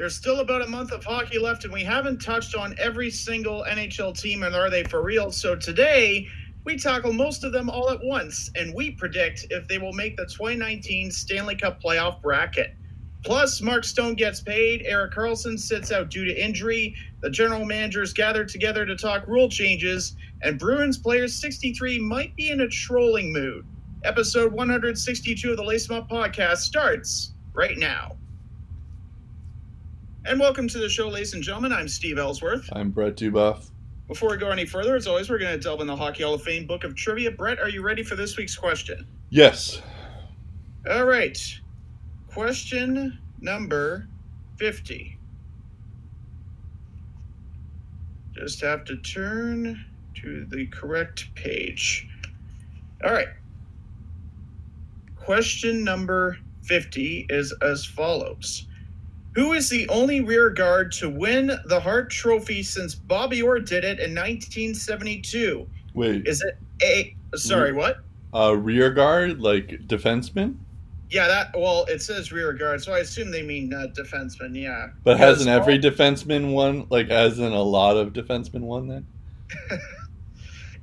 There's still about a month of hockey left, and we haven't touched on every single NHL team and are they for real. So today, we tackle most of them all at once, and we predict if they will make the 2019 Stanley Cup playoff bracket. Plus, Mark Stone gets paid, Erik Karlsson sits out due to injury, the general managers gather together to talk rule changes, and Bruins Players 63 might be in a trolling mood. Episode 162 of the Lace Up podcast starts right now. And welcome to the show, ladies and gentlemen. I'm Steve Ellsworth. I'm Brett Dubuff. Before we go any further, as always, we're going to delve in the Hockey Hall of Fame book of trivia. Brett, are you ready for this week's question? Yes. All right. Question number 50. Just have to turn to the correct page. All right. Question number 50 is as follows Who is the only rear guard to win the Hart Trophy since Bobby Orr did it in 1972? Wait. Is it A. Sorry, what? Uh, rear guard, like defenseman? Yeah, that well, it says rear guard, so I assume they mean uh, defenseman. Yeah, But hasn't every defenseman won? Like, hasn't a lot of defensemen won then?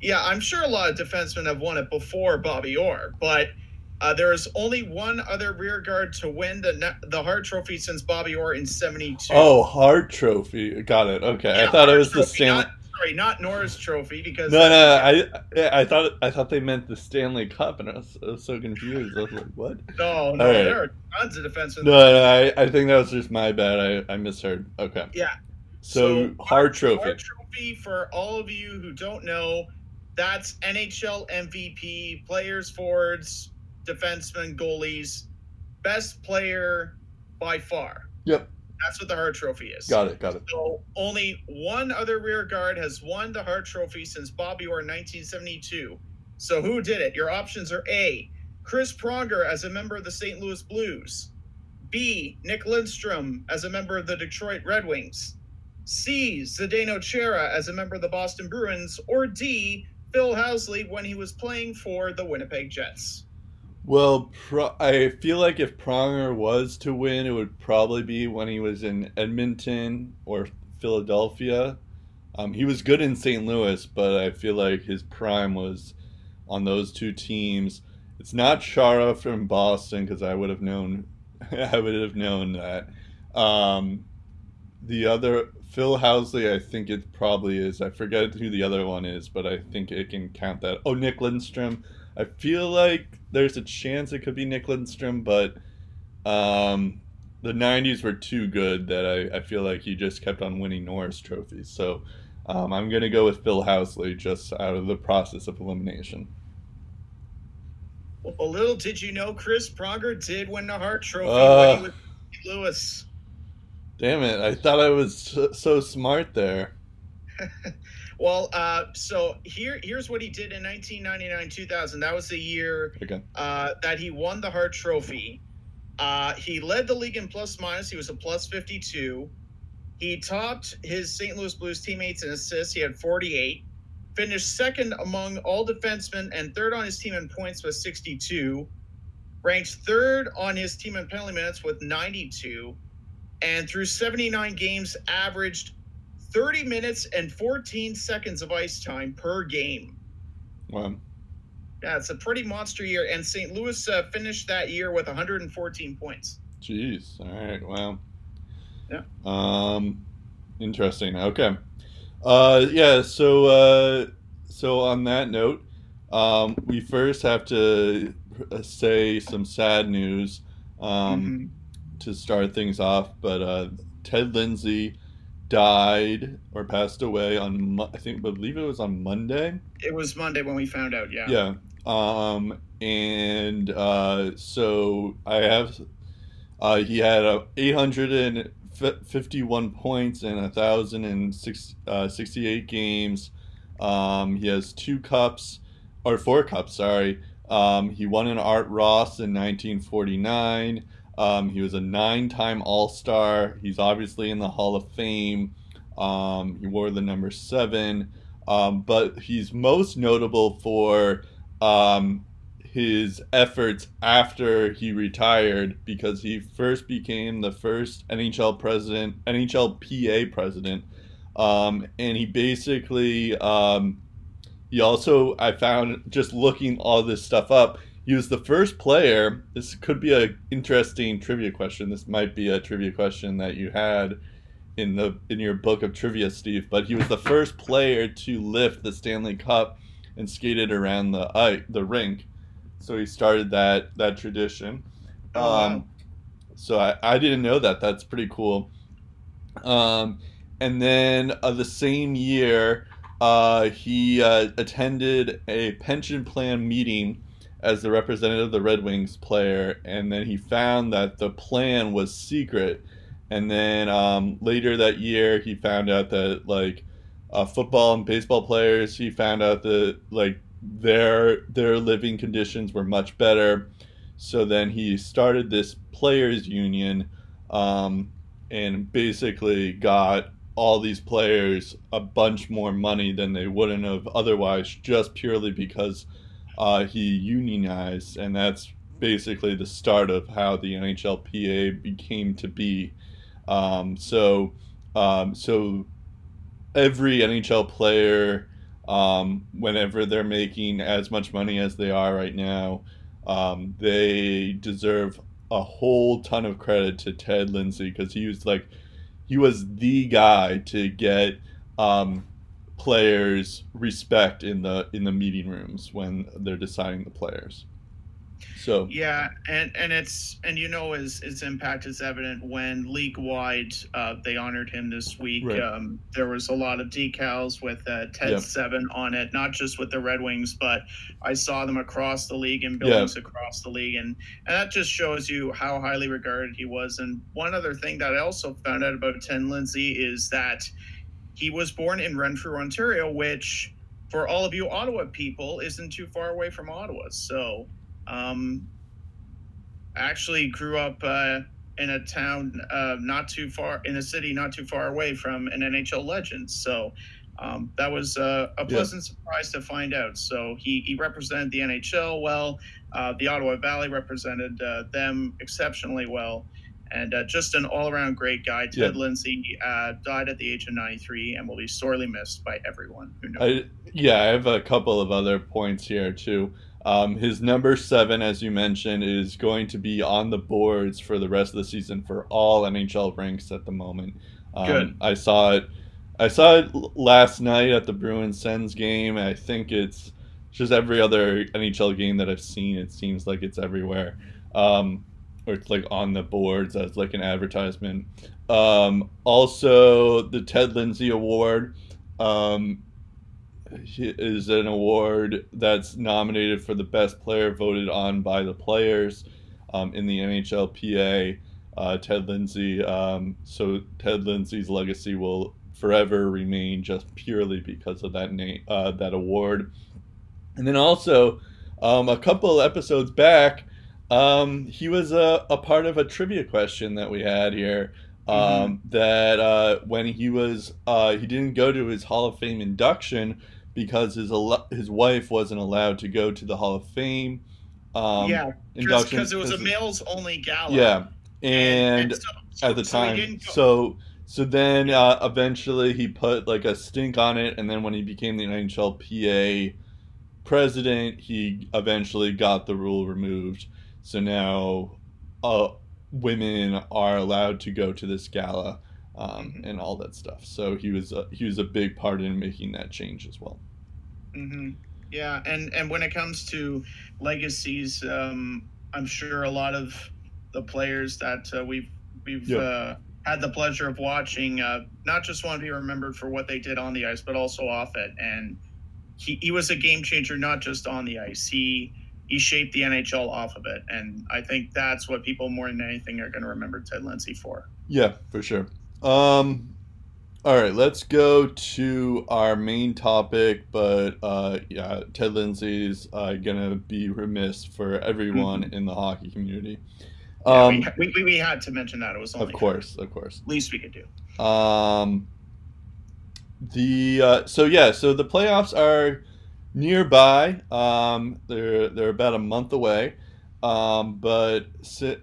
yeah, I'm sure a lot of defensemen have won it before Bobby Orr, but uh, there is only one other rear guard to win the the Hart Trophy since Bobby Orr in '72. Oh, Hart Trophy. Got it. Okay. I Yeah, thought it Hart was the Stanley. Not, sorry, not Norris Trophy because No, no, I, I thought I thought they meant the Stanley Cup, and I was, I was so confused. I was like, "What?" no, no, right. there are tons of defensemen. No, no, I, I think that was just my bad. I, I misheard. Okay. Yeah. So, Hart Trophy. Hart Trophy for all of you who don't know, that's NHL MVP, players, forwards, defensemen, goalies, best player by far. Yep. That's what the Hart Trophy is. Got it. Got it. So only one other rear guard has won the Hart Trophy since Bobby Orr in 1972. So who did it? Your options are A. Chris Pronger as a member of the St. Louis Blues. B. Nick Lindstrom as a member of the Detroit Red Wings. C. Zdeno Chara as a member of the Boston Bruins. Or D. Phil Housley when he was playing for the Winnipeg Jets. Well, pro- I feel like if Pronger was to win, it would probably be when he was in Edmonton or Philadelphia. Um, he was good in St. Louis, but I feel like his prime was on those two teams. It's not Chara from Boston because I would have known. I would have known that. Um, the other Phil Housley, I think it probably is. I forget who the other one is, but I think it can count that. Oh, Nick Lindstrom. I feel like there's a chance it could be Nick Lindstrom, but um, the 90s were too good that I, I feel like he just kept on winning Norris trophies. So um, I'm going to go with Phil Housley just out of the process of elimination. Well, little did you know, Chris Pronger did win the Hart Trophy Uh. when he was in St. Louis. Damn it. I thought I was so smart there. Well, uh, so here here's what he did in 1999-2000. That was the year Okay. uh, that he won the Hart Trophy. Uh, he led the league in plus minus. He was a plus 52. He topped his St. Louis Blues teammates in assists. He had 48. Finished second among all defensemen and third on his team in points with 62. Ranked third on his team in penalty minutes with 92. And through 79 games, averaged 30 minutes and 14 seconds of ice time per game. Wow. Yeah, it's a pretty monster year. And St. Louis uh, finished that year with 114 points. jeez. All right. Wow. Yeah. Um, interesting. Okay. Uh, yeah. So, uh, so on that note, um, we first have to uh, say some sad news um, to start things off. But uh, Ted Lindsay died or passed away on I think believe it was on Monday. It was Monday when we found out. Yeah. Yeah. Um, and uh, so I have. Uh, he had uh, 851 points in 1,068 games. Um, he has two cups, or four cups, sorry. Um, he won an Art Ross in 1949. Um, he was a nine time All Star. He's obviously in the Hall of Fame. Um, he wore the number seven. Um, but he's most notable for um, his efforts after he retired because he first became the first NHL president, NHLPA president, um, and he basically um, he also I found just looking all this stuff up. He was the first player. This could be an interesting trivia question. This might be a trivia question that you had in the in your book of trivia, Steve. But he was the first player to lift the Stanley Cup and skated around the uh, the rink. So he started that that tradition. Oh, wow. Um, so I, I didn't know that. That's pretty cool. Um, and then uh, the same year, uh, he uh, attended a pension plan meeting as the representative of the Red Wings player, and then he found that the plan was secret. And then um, later that year, he found out that like uh, football and baseball players, he found out that like their their living conditions were much better. So then he started this players union, um, and basically got all these players a bunch more money than they wouldn't have otherwise, just purely because uh, he unionized, and that's basically the start of how the NHLPA became to be. Um, so, um, so every NHL player, um, whenever they're making as much money as they are right now, um, they deserve a whole ton of credit to Ted Lindsay because he was like, he was the guy to get um, players respect in the in the meeting rooms when they're deciding the players. So Yeah, and and it's and you know his his impact is evident when league wide uh, they honored him this week. Right. Um, there was a lot of decals with uh, Ted Yeah. Seven on it, not just with the Red Wings, but I saw them across the league and buildings across the league, and and that just shows you how highly regarded he was. And one other thing that I also found out about Ted Lindsay is that he was born in Renfrew, Ontario, which for all of you Ottawa people isn't too far away from Ottawa. So um, I actually grew up uh, in a town uh, not too far, in a city not too far away from an NHL legend. So um, that was uh, a pleasant surprise to find out. So he, he represented the NHL well. Uh, the Ottawa Valley represented uh, them exceptionally well. And uh, just an all around great guy. Ted Yeah. Lindsay uh, died at the age of 93 and will be sorely missed by everyone who knows. I, yeah, I have a couple of other points here too. Um, his number seven, as you mentioned, is going to be on the boards for the rest of the season for all NHL ranks at the moment. Um, Good. I saw it. I saw it last night at the Bruins Sens game. I think it's just every other NHL game that I've seen. It seems like it's everywhere, um, or it's like on the boards as like an advertisement. Um, also, the Ted Lindsay Award. Um, is an award that's nominated for the best player voted on by the players um, in the NHLPA. Uh, Ted Lindsay. Um, so Ted Lindsay's legacy will forever remain just purely because of that name, uh, that award. And then also, um, a couple episodes back, um, he was a, a part of a trivia question that we had here. Um, That uh, when he was, uh, he didn't go to his Hall of Fame induction because his al- his wife wasn't allowed to go to the Hall of Fame. Um, yeah, because it was a males only gala. Yeah, and, so- so- at the so time, so so then uh, eventually he put like a stink on it, and then when he became the NHLPA president, he eventually got the rule removed. So now, uh, women are allowed to go to this gala. Um, Mhm. and all that stuff. So he was a, he was a big part in making that change as well. hmm Yeah, and and when it comes to legacies, um, I'm sure a lot of the players that uh, we've we've Yeah. uh, had the pleasure of watching, uh, not just want to be remembered for what they did on the ice, but also off it. And he, he was a game changer, not just on the ice. He he shaped the NHL off of it, and I think that's what people more than anything are going to remember Ted Lindsay for. Yeah, for sure. Um, all right, let's go to our main topic. But uh, yeah, Ted Lindsay's uh, gonna be remiss for everyone in the hockey community. Yeah, Um, we, we, we had to mention that it was only of course, of course. least we could do. Um, the uh, so yeah, so the playoffs are nearby. Um, they're they're about a month away. Um, but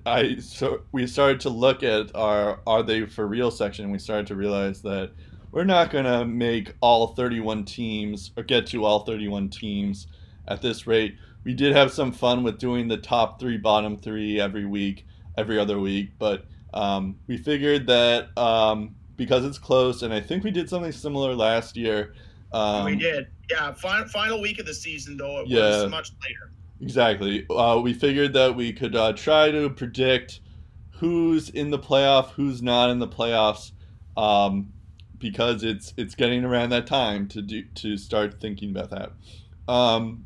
I so we started to look at our are they for real section. We started to realize that we're not gonna make all 31 teams or get to all 31 teams at this rate. We did have some fun with doing the top three, bottom three every week, every other week, but um, we figured that um, because it's close, and I think we did something similar last year. Um, we did, yeah. Final, final week of the season, though, it yeah, was much later. Exactly. Uh, we figured that we could uh, try to predict who's in the playoff, who's not in the playoffs, um, because it's it's getting around that time to do to start thinking about that. Um,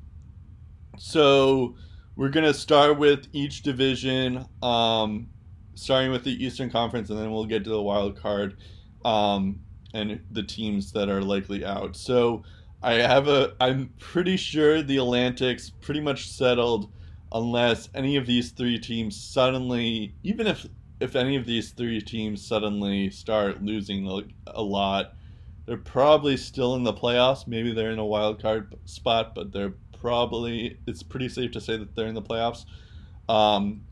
so we're gonna start with each division, um, starting with the Eastern Conference, and then we'll get to the wild card um, and the teams that are likely out. So I have a. I'm pretty sure the Atlantic's pretty much settled, unless any of these three teams suddenly, even if if any of these three teams suddenly start losing a, lot, they're probably still in the playoffs. Maybe they're in a wild card spot, but they're probably. It's pretty safe to say that they're in the playoffs. Um,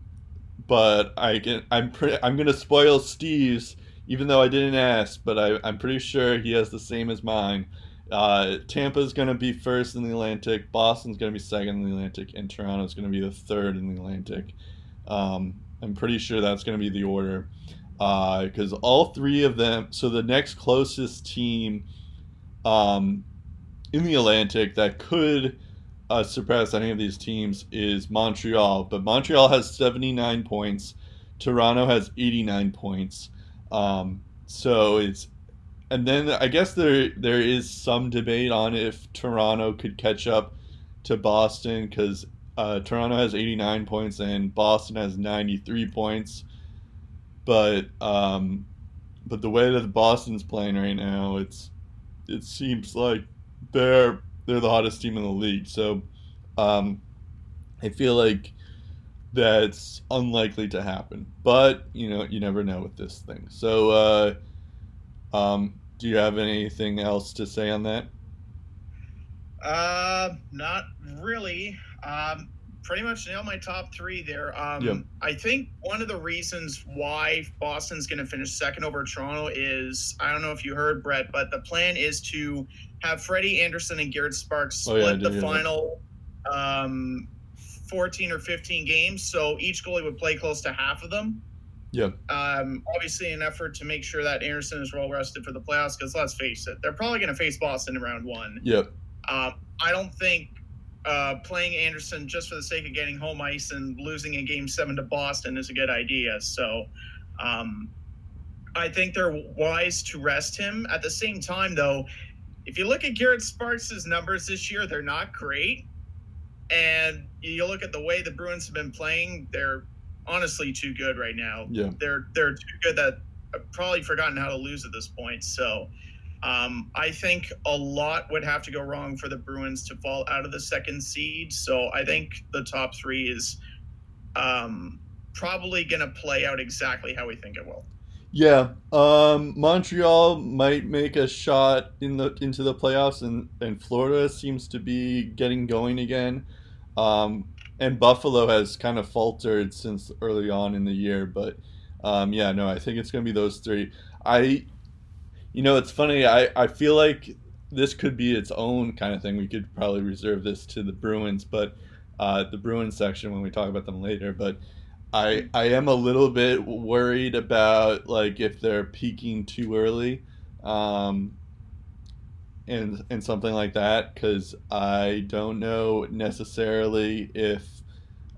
but I can. I'm pretty. I'm gonna spoil Steve's, even though I didn't ask. But I, I'm pretty sure he has the same as mine. Uh, Tampa's going to be first in the Atlantic, Boston's going to be second in the Atlantic, and Toronto's going to be the third in the Atlantic. Um, I'm pretty sure that's going to be the order because uh, all three of them. So the next closest team um, in the Atlantic that could uh, surpass any of these teams is Montreal, but Montreal has 79 points. Toronto has 89 points. Um, so it's and then I guess there there is some debate on if Toronto could catch up to Boston because uh, Toronto has 89 points and Boston has 93 points. But um, but the way that Boston's playing right now, it's it seems like they're they're the hottest team in the league. So um, I feel like that's unlikely to happen. But you know you never know with this thing. So. Uh, um, do you have anything else to say on that? Uh, not really. Um, pretty much nailed my top three there. Um, yep. I think one of the reasons why Boston's going to finish second over Toronto is I don't know if you heard Brett, but the plan is to have Freddie Andersen and Garrett Sparks split oh, yeah, the final um, 14 or 15 games. So each goalie would play close to half of them. Yeah. Um, obviously, an effort to make sure that Andersen is well rested for the playoffs. Because let's face it, they're probably going to face Boston in round one. Yep. Um, I don't think uh, playing Andersen just for the sake of getting home ice and losing in Game Seven to Boston is a good idea. So, um, I think they're wise to rest him. At the same time, though, if you look at Garrett Sparks' numbers this year, they're not great. And you look at the way the Bruins have been playing, they're honestly too good right now. Yeah, they're they're too good that I've probably forgotten how to lose at this point. So. Um, I think a lot would have to go wrong for the Bruins to fall out of the second seed. So I think the top three is um, probably going to play out exactly how we think it will. Yeah, um, Montreal might make a shot in the into the playoffs, and, and Florida seems to be getting going again. Um, and Buffalo has kind of faltered since early on in the year. But um, yeah, no, I think it's going to be those three. I, you know, it's funny. I, I feel like this could be its own kind of thing. We could probably reserve this to the Bruins, but uh, the Bruins section when we talk about them later. But I I am a little bit worried about like if they're peaking too early. Um, and and something like that because I don't know necessarily if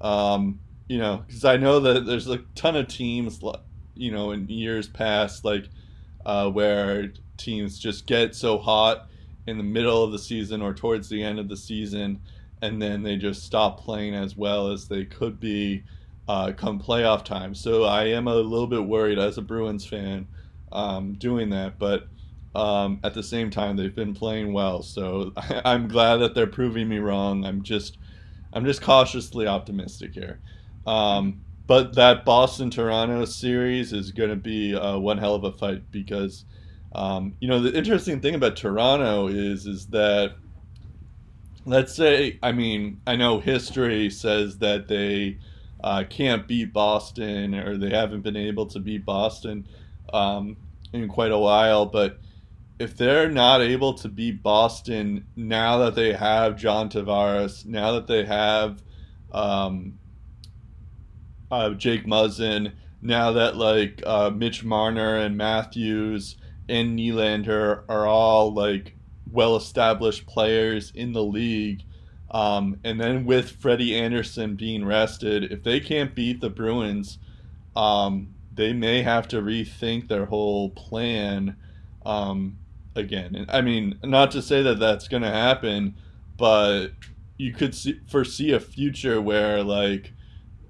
um, you know because I know that there's a ton of teams you know in years past like uh, where teams just get so hot in the middle of the season or towards the end of the season and then they just stop playing as well as they could be uh, come playoff time. So I am a little bit worried as a Bruins fan um, doing that, but um, at the same time, they've been playing well, so I, am glad that they're proving me wrong. I'm just, I'm just cautiously optimistic here. Um, but that Boston Toronto series is going to be uh, one hell of a fight because, um, you know, the interesting thing about Toronto is is that let's say, I mean, I know history says that they uh, can't beat Boston or they haven't been able to beat Boston um, in quite a while, but if they're not able to beat Boston now that they have John Tavares, now that they have um, uh, Jake Muzzin, now that like uh, Mitch Marner and Matthews and Nylander are all like well established players in the league. Um, and then with Freddie Andersen being rested, if they can't beat the Bruins, um, they may have to rethink their whole plan um, again. And, I mean, not to say that that's going to happen, but you could see, foresee a future where like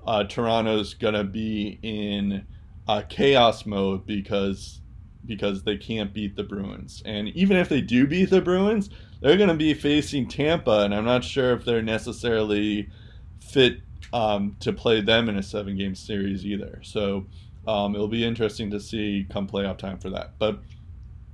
uh, Toronto's going to be in uh, chaos mode because because they can't beat the Bruins. And even if they do beat the Bruins, they're going to be facing Tampa, and I'm not sure if they're necessarily fit um, to play them in a seven game series either. So um, it'll be interesting to see come playoff time for that. But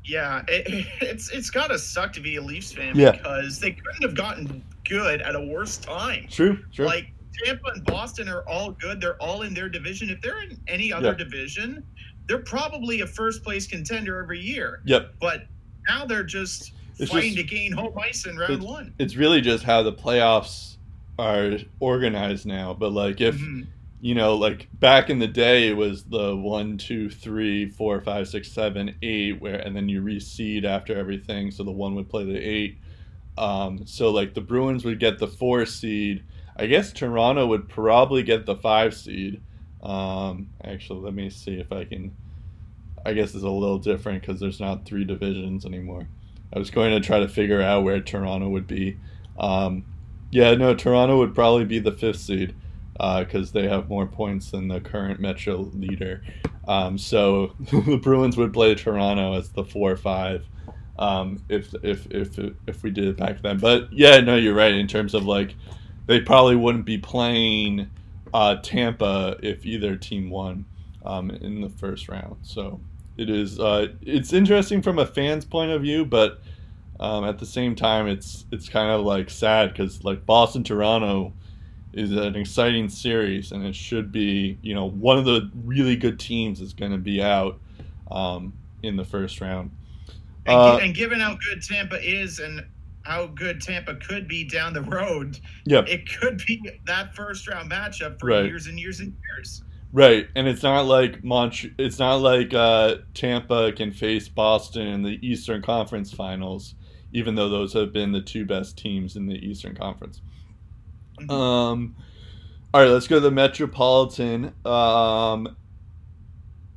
yeah, it, it's it's got to suck to be a Leafs fan Yeah. because they couldn't have gotten good at a worse time. true, true. Like Tampa and Boston are all good. They're all in their division. If they're in any other Yeah. division, they're probably a first place contender every year. yep. But now they're just It's fighting just- to gain home ice in round It's- one. It's really just how the playoffs are organized now. But like if Mhm. you know, like back in the day, it was the one, two, three, four, five, six, seven, eight, where and then you reseed after everything, so the one would play the eight. Um, so like the Bruins would get the four seed. I guess Toronto would probably get the five seed. Um, actually, let me see if I can. I guess it's a little different because there's not three divisions anymore. I was going to try to figure out where Toronto would be. Um, yeah, no, Toronto would probably be the fifth seed because they have more points than the current Metro leader. Um, so the Bruins would play Toronto as the four or five um, if if if if we did it back then. But yeah, no, you're right in terms of like they probably wouldn't be playing uh, Tampa if either team won um, in the first round. So it is uh, it's interesting from a fan's point of view, but um, at the same time, it's it's kind of like sad because like Boston Toronto is an exciting series, and it should be you know one of the really good teams is going to be out um, in the first round. And, Uh, and given how good Tampa is and how good Tampa could be down the road, Yep. it could be that first round matchup for Right. years and years and years. Right, and it's not like Mont- It's not like uh, Tampa can face Boston in the Eastern Conference Finals, even though those have been the two best teams in the Eastern Conference. Mhm. Um, all right, let's go to the Metropolitan. Um,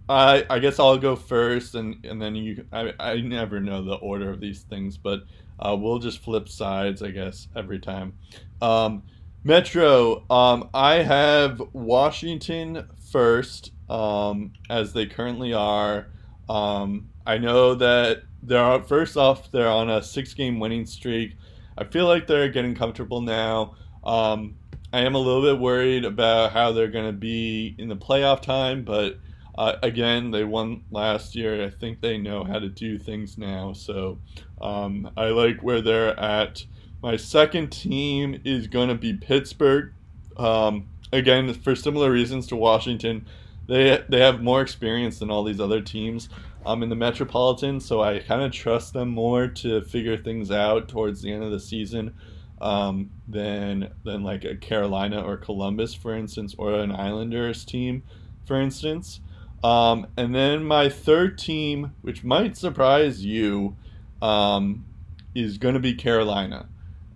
I I guess I'll go first, and and then you. I I never know the order of these things, but uh, we'll just flip sides, I guess, every time. Um, Metro. Um, I have Washington first, um, as they currently are. Um, I know that they're first off. They're on a six-game winning streak. I feel like they're getting comfortable now. Um, I am a little bit worried about how they're going to be in the playoff time, but uh, again, they won last year. I think they know how to do things now. So um, I like where they're at. My second team is going to be Pittsburgh. Um, again, for similar reasons to Washington, they they have more experience than all these other teams um, in the Metropolitan, so I kind of trust them more to figure things out towards the end of the season um, than than like a Carolina or Columbus, for instance, or an Islanders team, for instance. Um, and then my third team, which might surprise you, um, is going to be Carolina.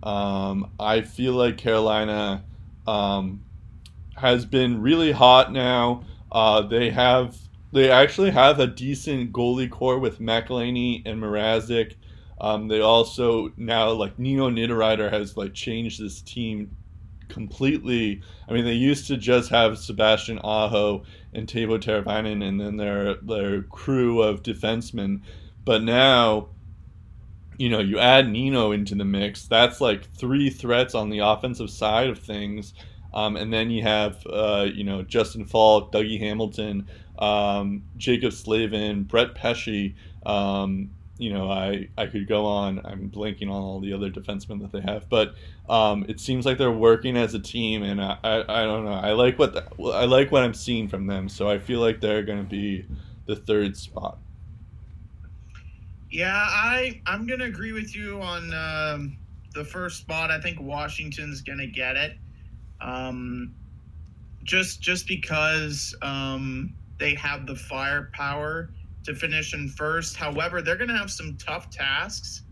Um, I feel like Carolina um, has been really hot now. Uh, they have they actually have a decent goalie core with McElhinney and Mrazek. Um, they also now like Nino Niederreiter has like changed this team completely. I mean, they used to just have Sebastian Aho and Teuvo Teravainen and then their their crew of defensemen, but now you know you add Nino into the mix. That's like three threats on the offensive side of things. Um, and then you have, uh, you know, Justin Faulk, Dougie Hamilton, um, Jaccob Slavin, Brett Pesce, um, you know, I I could go on. I'm blanking on all the other defensemen that they have, but um, it seems like they're working as a team, and I, I, I don't know. I like what the, I like what I'm seeing from them, so I feel like they're going to be the third spot. Yeah, I I'm gonna agree with you on um, the first spot. I think Washington's gonna get it. Um, just just because um, they have the firepower to finish in first. However, they're going to have some tough tasks.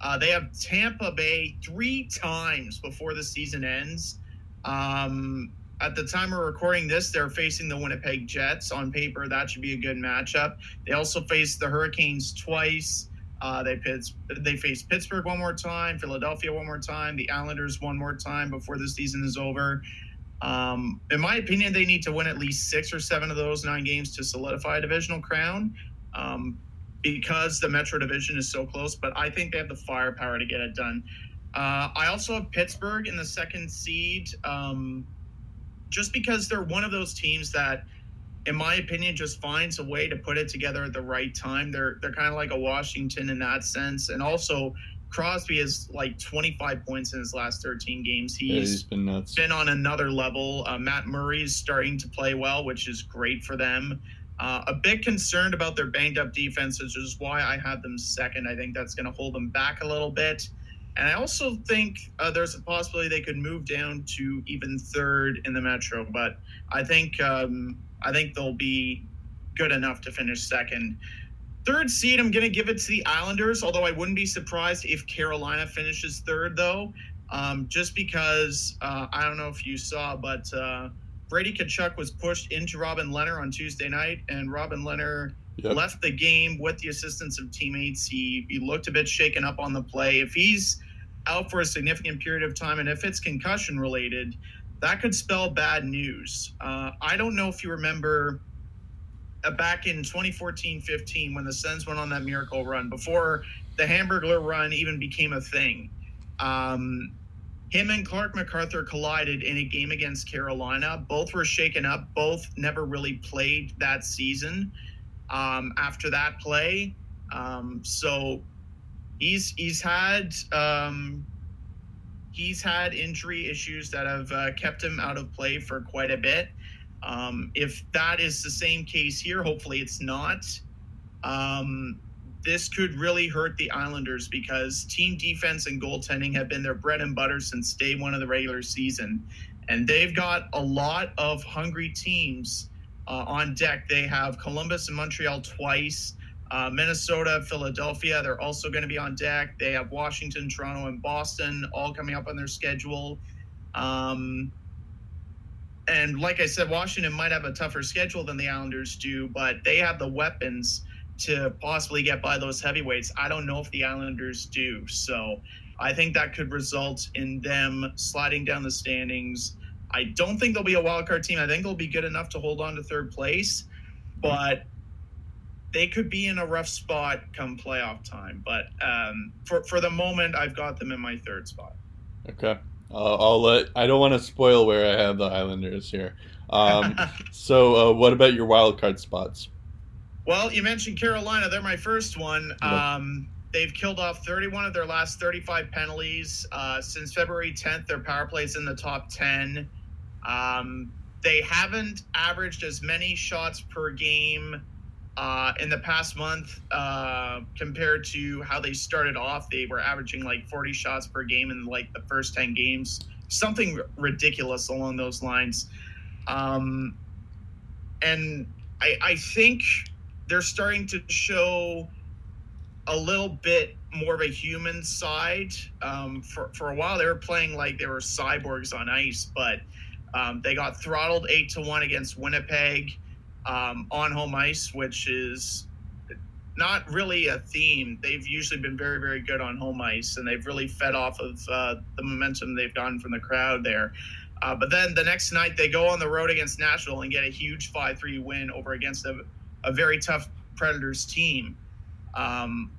Uh, they have Tampa Bay three times before the season ends. Um, at the time we're recording this, they're facing the Winnipeg Jets. On paper, that should be a good matchup. They also face the Hurricanes twice. Uh, they Pitts, they face Pittsburgh one more time, Philadelphia one more time, the Islanders one more time before the season is over. Um, in my opinion, they need to win at least six or seven of those nine games to solidify a divisional crown um, because the Metro Division is so close. But I think they have the firepower to get it done. Uh, I also have Pittsburgh in the second seed, um, just because they're one of those teams that, in my opinion, just finds a way to put it together at the right time. They're they're kind of like a Washington in that sense, and also Crosby has like 25 points in his last 13 games. He's, yeah, he's been nuts. Been on another level. Uh, Matt Murray is starting to play well, which is great for them. Uh, a bit concerned about their banged up defense, which is why I had them second. I think that's going to hold them back a little bit. And I also think uh, there's a possibility they could move down to even third in the Metro. But I think um, I think they'll be good enough to finish second. Third seed, I'm going to give it to the Islanders, although I wouldn't be surprised if Carolina finishes third, though, um, just because uh, I don't know if you saw, but uh, Brady Tkachuk was pushed into Robin Lehner on Tuesday night, and Robin Lehner yep. left the game with the assistance of teammates. He, he looked a bit shaken up on the play. If he's out for a significant period of time, and if it's concussion related, that could spell bad news. Uh, I don't know if you remember uh, back in 2014-15 when the Sens went on that miracle run before the Hamburglar run even became a thing. Um, him and Clarke MacArthur collided in a game against Carolina. Both were shaken up. Both never really played that season um, after that play. Um, so he's he's had um, he's had injury issues that have uh, kept him out of play for quite a bit. Um, if that is the same case here, hopefully it's not. Um, this could really hurt the Islanders because team defense and goaltending have been their bread and butter since day one of the regular season. And they've got a lot of hungry teams uh, on deck. They have Columbus and Montreal twice, uh, Minnesota, Philadelphia. They're also going to be on deck. They have Washington, Toronto, and Boston all coming up on their schedule. Um, and like I said, Washington might have a tougher schedule than the Islanders do, but they have the weapons to possibly get by those heavyweights. I don't know if the Islanders do. So I think that could result in them sliding down the standings. I don't think they'll be a wild card team. I think they'll be good enough to hold on to third place, but they could be in a rough spot come playoff time. But um, for for the moment, I've got them in my third spot. Okay. Uh, I'll let. I don't want to spoil where I have the Islanders here. Um, so, uh, what about your wild card spots? Well, you mentioned Carolina. They're my first one. Um, they've killed off 31 of their last 35 penalties uh, since February 10th. Their power plays in the top 10. Um, they haven't averaged as many shots per game uh, in the past month uh, compared to how they started off. They were averaging like 40 shots per game in like the first 10 games, something ridiculous along those lines. Um, and I, I think they're starting to show a little bit more of a human side. Um, for, for a while, they were playing like they were cyborgs on ice, but um, they got throttled eight to one against Winnipeg um, on home ice, which is not really a theme. They've usually been very, very good on home ice, and they've really fed off of uh, the momentum they've gotten from the crowd there. Uh, but then the next night, they go on the road against Nashville and get a huge 5 3 win over against a, a very tough Predators team. Um,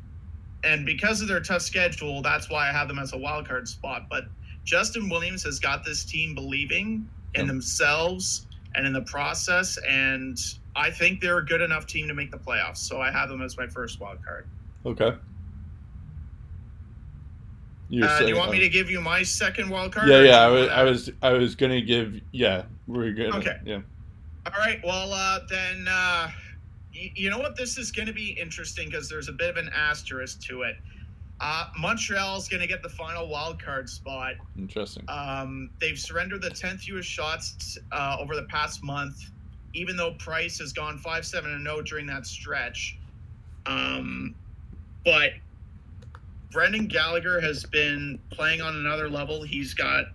and because of their tough schedule, that's why I have them as a wild card spot. But Justin Williams has got this team believing in themselves and in the process. And I think they're a good enough team to make the playoffs. So I have them as my first wild card. Okay. Uh, do you want me uh, to give you my second wild card? Yeah, yeah. I was, I was, I was gonna give. Yeah, we're gonna. Okay. Yeah. All right. Well, uh, then, uh, you know what? This is gonna be interesting because there's a bit of an asterisk to it. Uh, Montreal's going to get the final wild card spot. Interesting. Um, they've surrendered the 10th fewest shots uh, over the past month, even though Price has gone 5 7 and 0 during that stretch. Um, but Brendan Gallagher has been playing on another level. He's got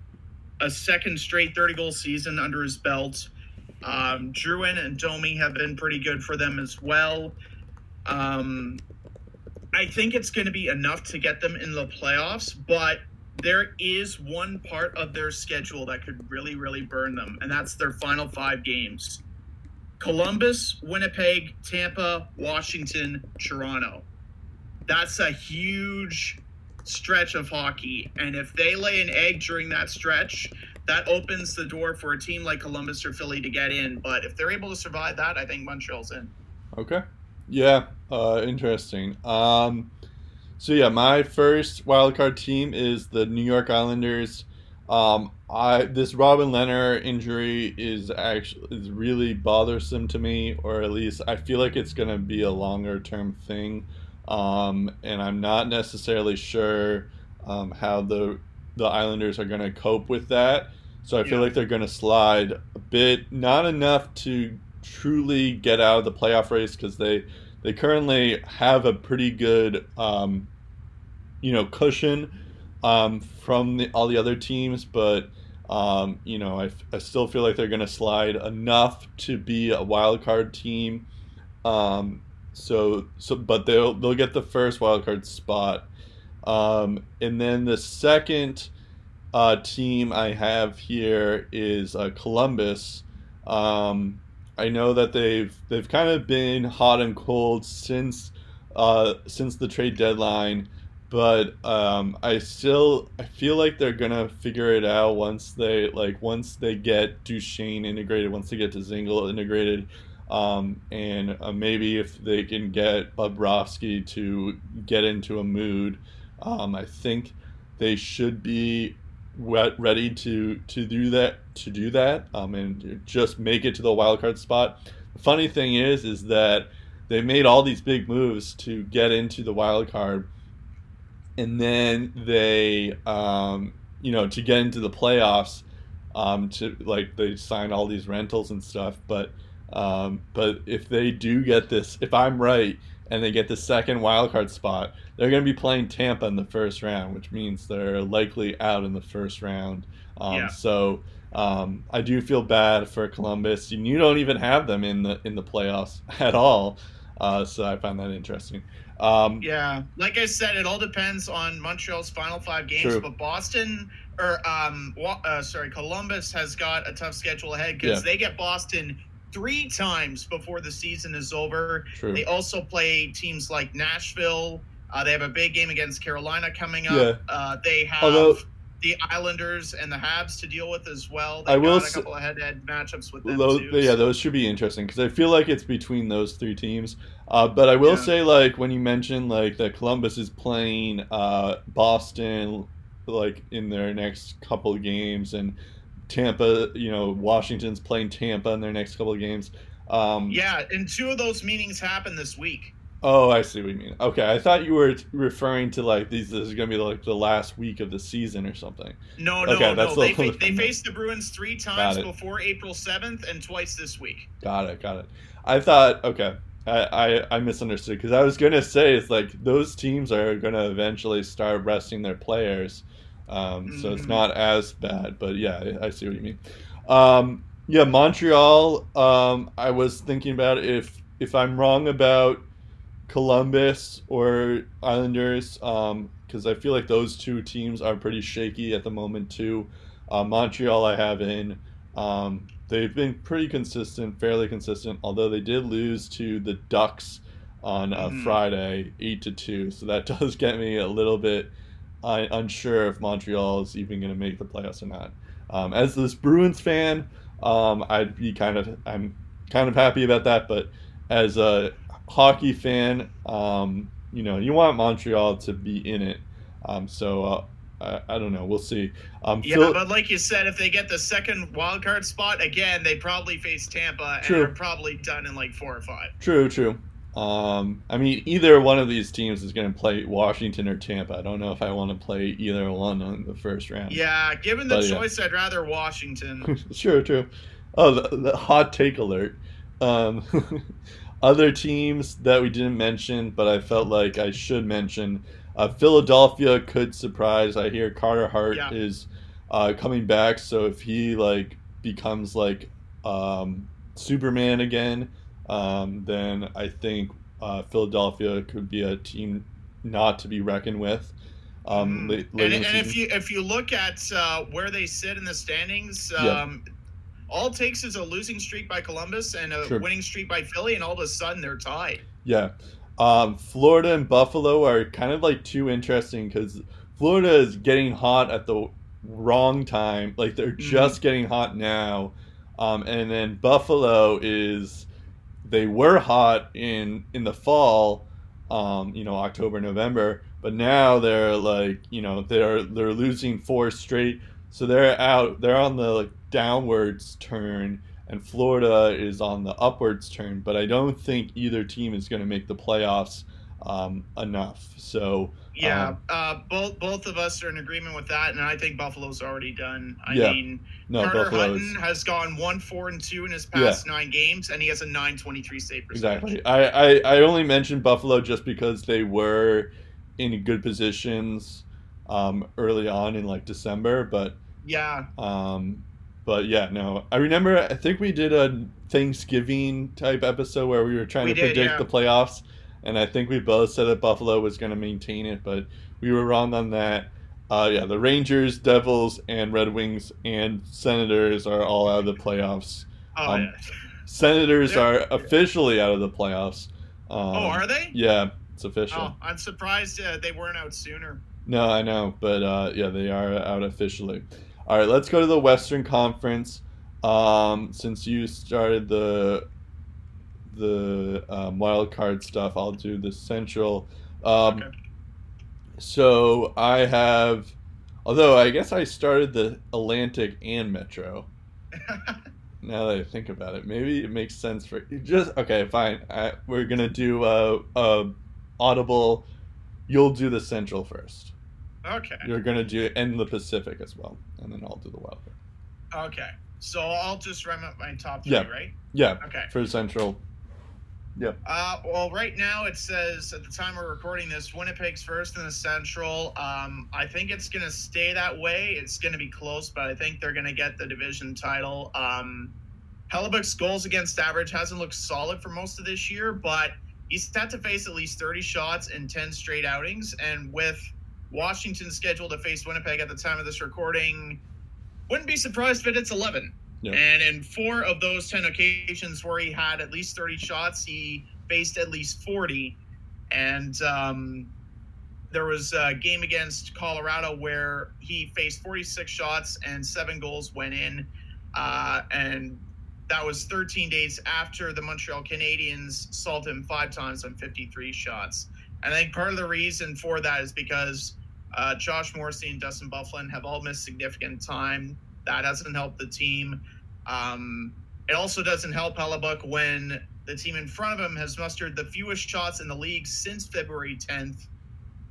a second straight 30 goal season under his belt. Um, Drouin and Domi have been pretty good for them as well. Um, I think it's going to be enough to get them in the playoffs, but there is one part of their schedule that could really, really burn them, and that's their final five games Columbus, Winnipeg, Tampa, Washington, Toronto. That's a huge stretch of hockey. And if they lay an egg during that stretch, that opens the door for a team like Columbus or Philly to get in. But if they're able to survive that, I think Montreal's in. Okay. Yeah. Uh, interesting. Um, so yeah, my first wildcard team is the New York Islanders. Um, I this Robin Lehner injury is actually is really bothersome to me, or at least I feel like it's gonna be a longer term thing. Um, and I'm not necessarily sure um, how the the Islanders are gonna cope with that. So I feel Yeah. like they're gonna slide a bit, not enough to truly get out of the playoff race because they they currently have a pretty good um, you know cushion um, from the, all the other teams, but um, you know I, I still feel like they're going to slide enough to be a wild card team. Um, so so but they'll they'll get the first wild card spot, um, and then the second uh, team I have here is uh, Columbus. Um, I know that they've they've kind of been hot and cold since uh, since the trade deadline, but um, I still I feel like they're gonna figure it out once they like once they get Duchene integrated, once they get to Dzingel integrated, um, and uh, maybe if they can get Bobrovsky to get into a mood, um, I think they should be ready to to do that to do that um, and just make it to the wild card spot. The funny thing is, is that they made all these big moves to get into the wild card, and then they, um, you know, to get into the playoffs, um, to like they sign all these rentals and stuff. But um, but if they do get this, if I'm right, and they get the second wild card spot, they're going to be playing Tampa in the first round, which means they're likely out in the first round. Um, Yeah. So um, I do feel bad for Columbus. You don't even have them in the in the playoffs at all. Uh, so I find that interesting. Um, Yeah, like I said, it all depends on Montreal's final five games. True. But Boston, or um, uh, sorry, Columbus has got a tough schedule ahead because Yeah. they get Boston three times before the season is over. True. They also play teams like Nashville. Uh, they have a big game against Carolina coming up. Yeah. Uh, they have Although- the Islanders and the Habs to deal with as well. I They've will got a couple of head-to-head matchups with them Those, too. yeah, so- those should be interesting because I feel like it's between those three teams. Uh, but I will Yeah. say, like when you mentioned like that Columbus is playing uh, Boston, like in their next couple of games, and Tampa, you know, Washington's playing Tampa in their next couple of games. Um, Yeah, and two of those meetings happen this week. Oh, I see what you mean. Okay, I thought you were referring to like these. This is gonna be like the last week of the season or something. No, no, Okay, that's no. They, fa- they faced the Bruins three times before April 7th and twice this week. Got it. Got it. I thought okay. I I, I misunderstood because I was gonna say it's like those teams are gonna eventually start resting their players, um, so it's Mhm. not as bad. But yeah, I, I see what you mean. Um, yeah, Montreal. Um, I was thinking about if if I'm wrong about Columbus or Islanders, because I feel like those two teams are pretty shaky at the moment too. Uh, Montreal, I have in. Um, they've been pretty consistent, fairly consistent, although they did lose to the Ducks on uh, Mhm. Friday, eight to two. So that does get me a little bit uh, unsure if Montreal is even going to make the playoffs or not. Um, as this Bruins fan, um, I'd be kind of I'm kind of happy about that, but as a hockey fan, um, you know, you want Montreal to be in it. Um, so uh, I, I don't know. We'll see. Um, Yeah, Phil- but like you said, if they get the second wild card spot again, they probably face Tampa and are probably done in like four or five. True, true. Um, I mean, either one of these teams is going to play Washington or Tampa. I don't know if I want to play either one on the first round. Yeah, given the But, yeah. choice, I'd rather Washington. sure, true. Oh, the, the hot take alert. Um, other teams that we didn't mention, but I felt like I should mention. Uh, Philadelphia could surprise. I hear Carter Hart Yeah. is uh, coming back, so if he like becomes like um, Superman again, um, then I think uh, Philadelphia could be a team not to be reckoned with. Um, late, and late the and if you if you look at uh, where they sit in the standings, Yeah. um, all it takes is a losing streak by Columbus and a Sure. winning streak by Philly, and all of a sudden they're tied. Yeah. Um, Florida and Buffalo are kind of like too interesting because Florida is getting hot at the wrong time. Like they're Mhm. just getting hot now. Um, and then Buffalo is they were hot in in the fall, um, you know, October, November, but now they're like, you know, they're they're losing four straight. So they're out they're on the like, downwards turn and Florida is on the upwards turn, but I don't think either team is going to make the playoffs um, enough. So Yeah, Um, uh, both both of us are in agreement with that, and I think Buffalo's already done. I Yeah. mean, no, Carter Buffalo Hutton is has gone one four and two in his past nine games, and he has a nine twenty three save percentage. exactly. I, I I only mentioned Buffalo just because they were in good positions um, early on in like December, but Yeah, um, but yeah, no. I remember. I think we did a Thanksgiving type episode where we were trying We to did, predict yeah. the playoffs, and I think we both said that Buffalo was going to maintain it, but we were wrong on that. Uh, yeah, the Rangers, Devils, and Red Wings and Senators are all out of the playoffs. oh, Um, yeah. Senators They're- are officially out of the playoffs. Um, oh, are they? Yeah, it's official. Oh, I'm surprised uh, they weren't out sooner. No, I know, but uh, yeah, they are out officially. All right, let's go to the Western Conference. Um, since you started the the um, wild card stuff, I'll do the Central. Um, Okay. So I have, although I guess I started the Atlantic and Metro. Now that I think about it, maybe it makes sense for you just okay. Fine, I, we're gonna do a, a audible. You'll do the Central first. okay. You're gonna do and the Pacific as well, and then I'll do the wild card. Okay. So I'll just run up my top three, Yeah. right? Yeah, Okay. for Central. Uh, well, right now it says at the time we're recording this, Winnipeg's first in the Central. Um, I think it's going to stay that way. It's going to be close, but I think they're going to get the division title. Um, Hellebuyck's goals against average hasn't looked solid for most of this year, but he's had to face at least 30 shots in 10 straight outings. And with Washington scheduled to face Winnipeg at the time of this recording, wouldn't be surprised if it's 11. And in four of those 10 occasions where he had at least 30 shots, he faced at least 40. And um, there was a game against Colorado where he faced 46 shots and seven goals went in. Uh, and that was 13 days after the Montreal Canadiens assaulted him five times on 53 shots. And I think part of the reason for that is because uh, Josh Morrissey and Dustin Byfuglien have all missed significant time. That hasn't helped the team. Um, it also doesn't help Hellebuyck when the team in front of him has mustered the fewest shots in the league since February 10th.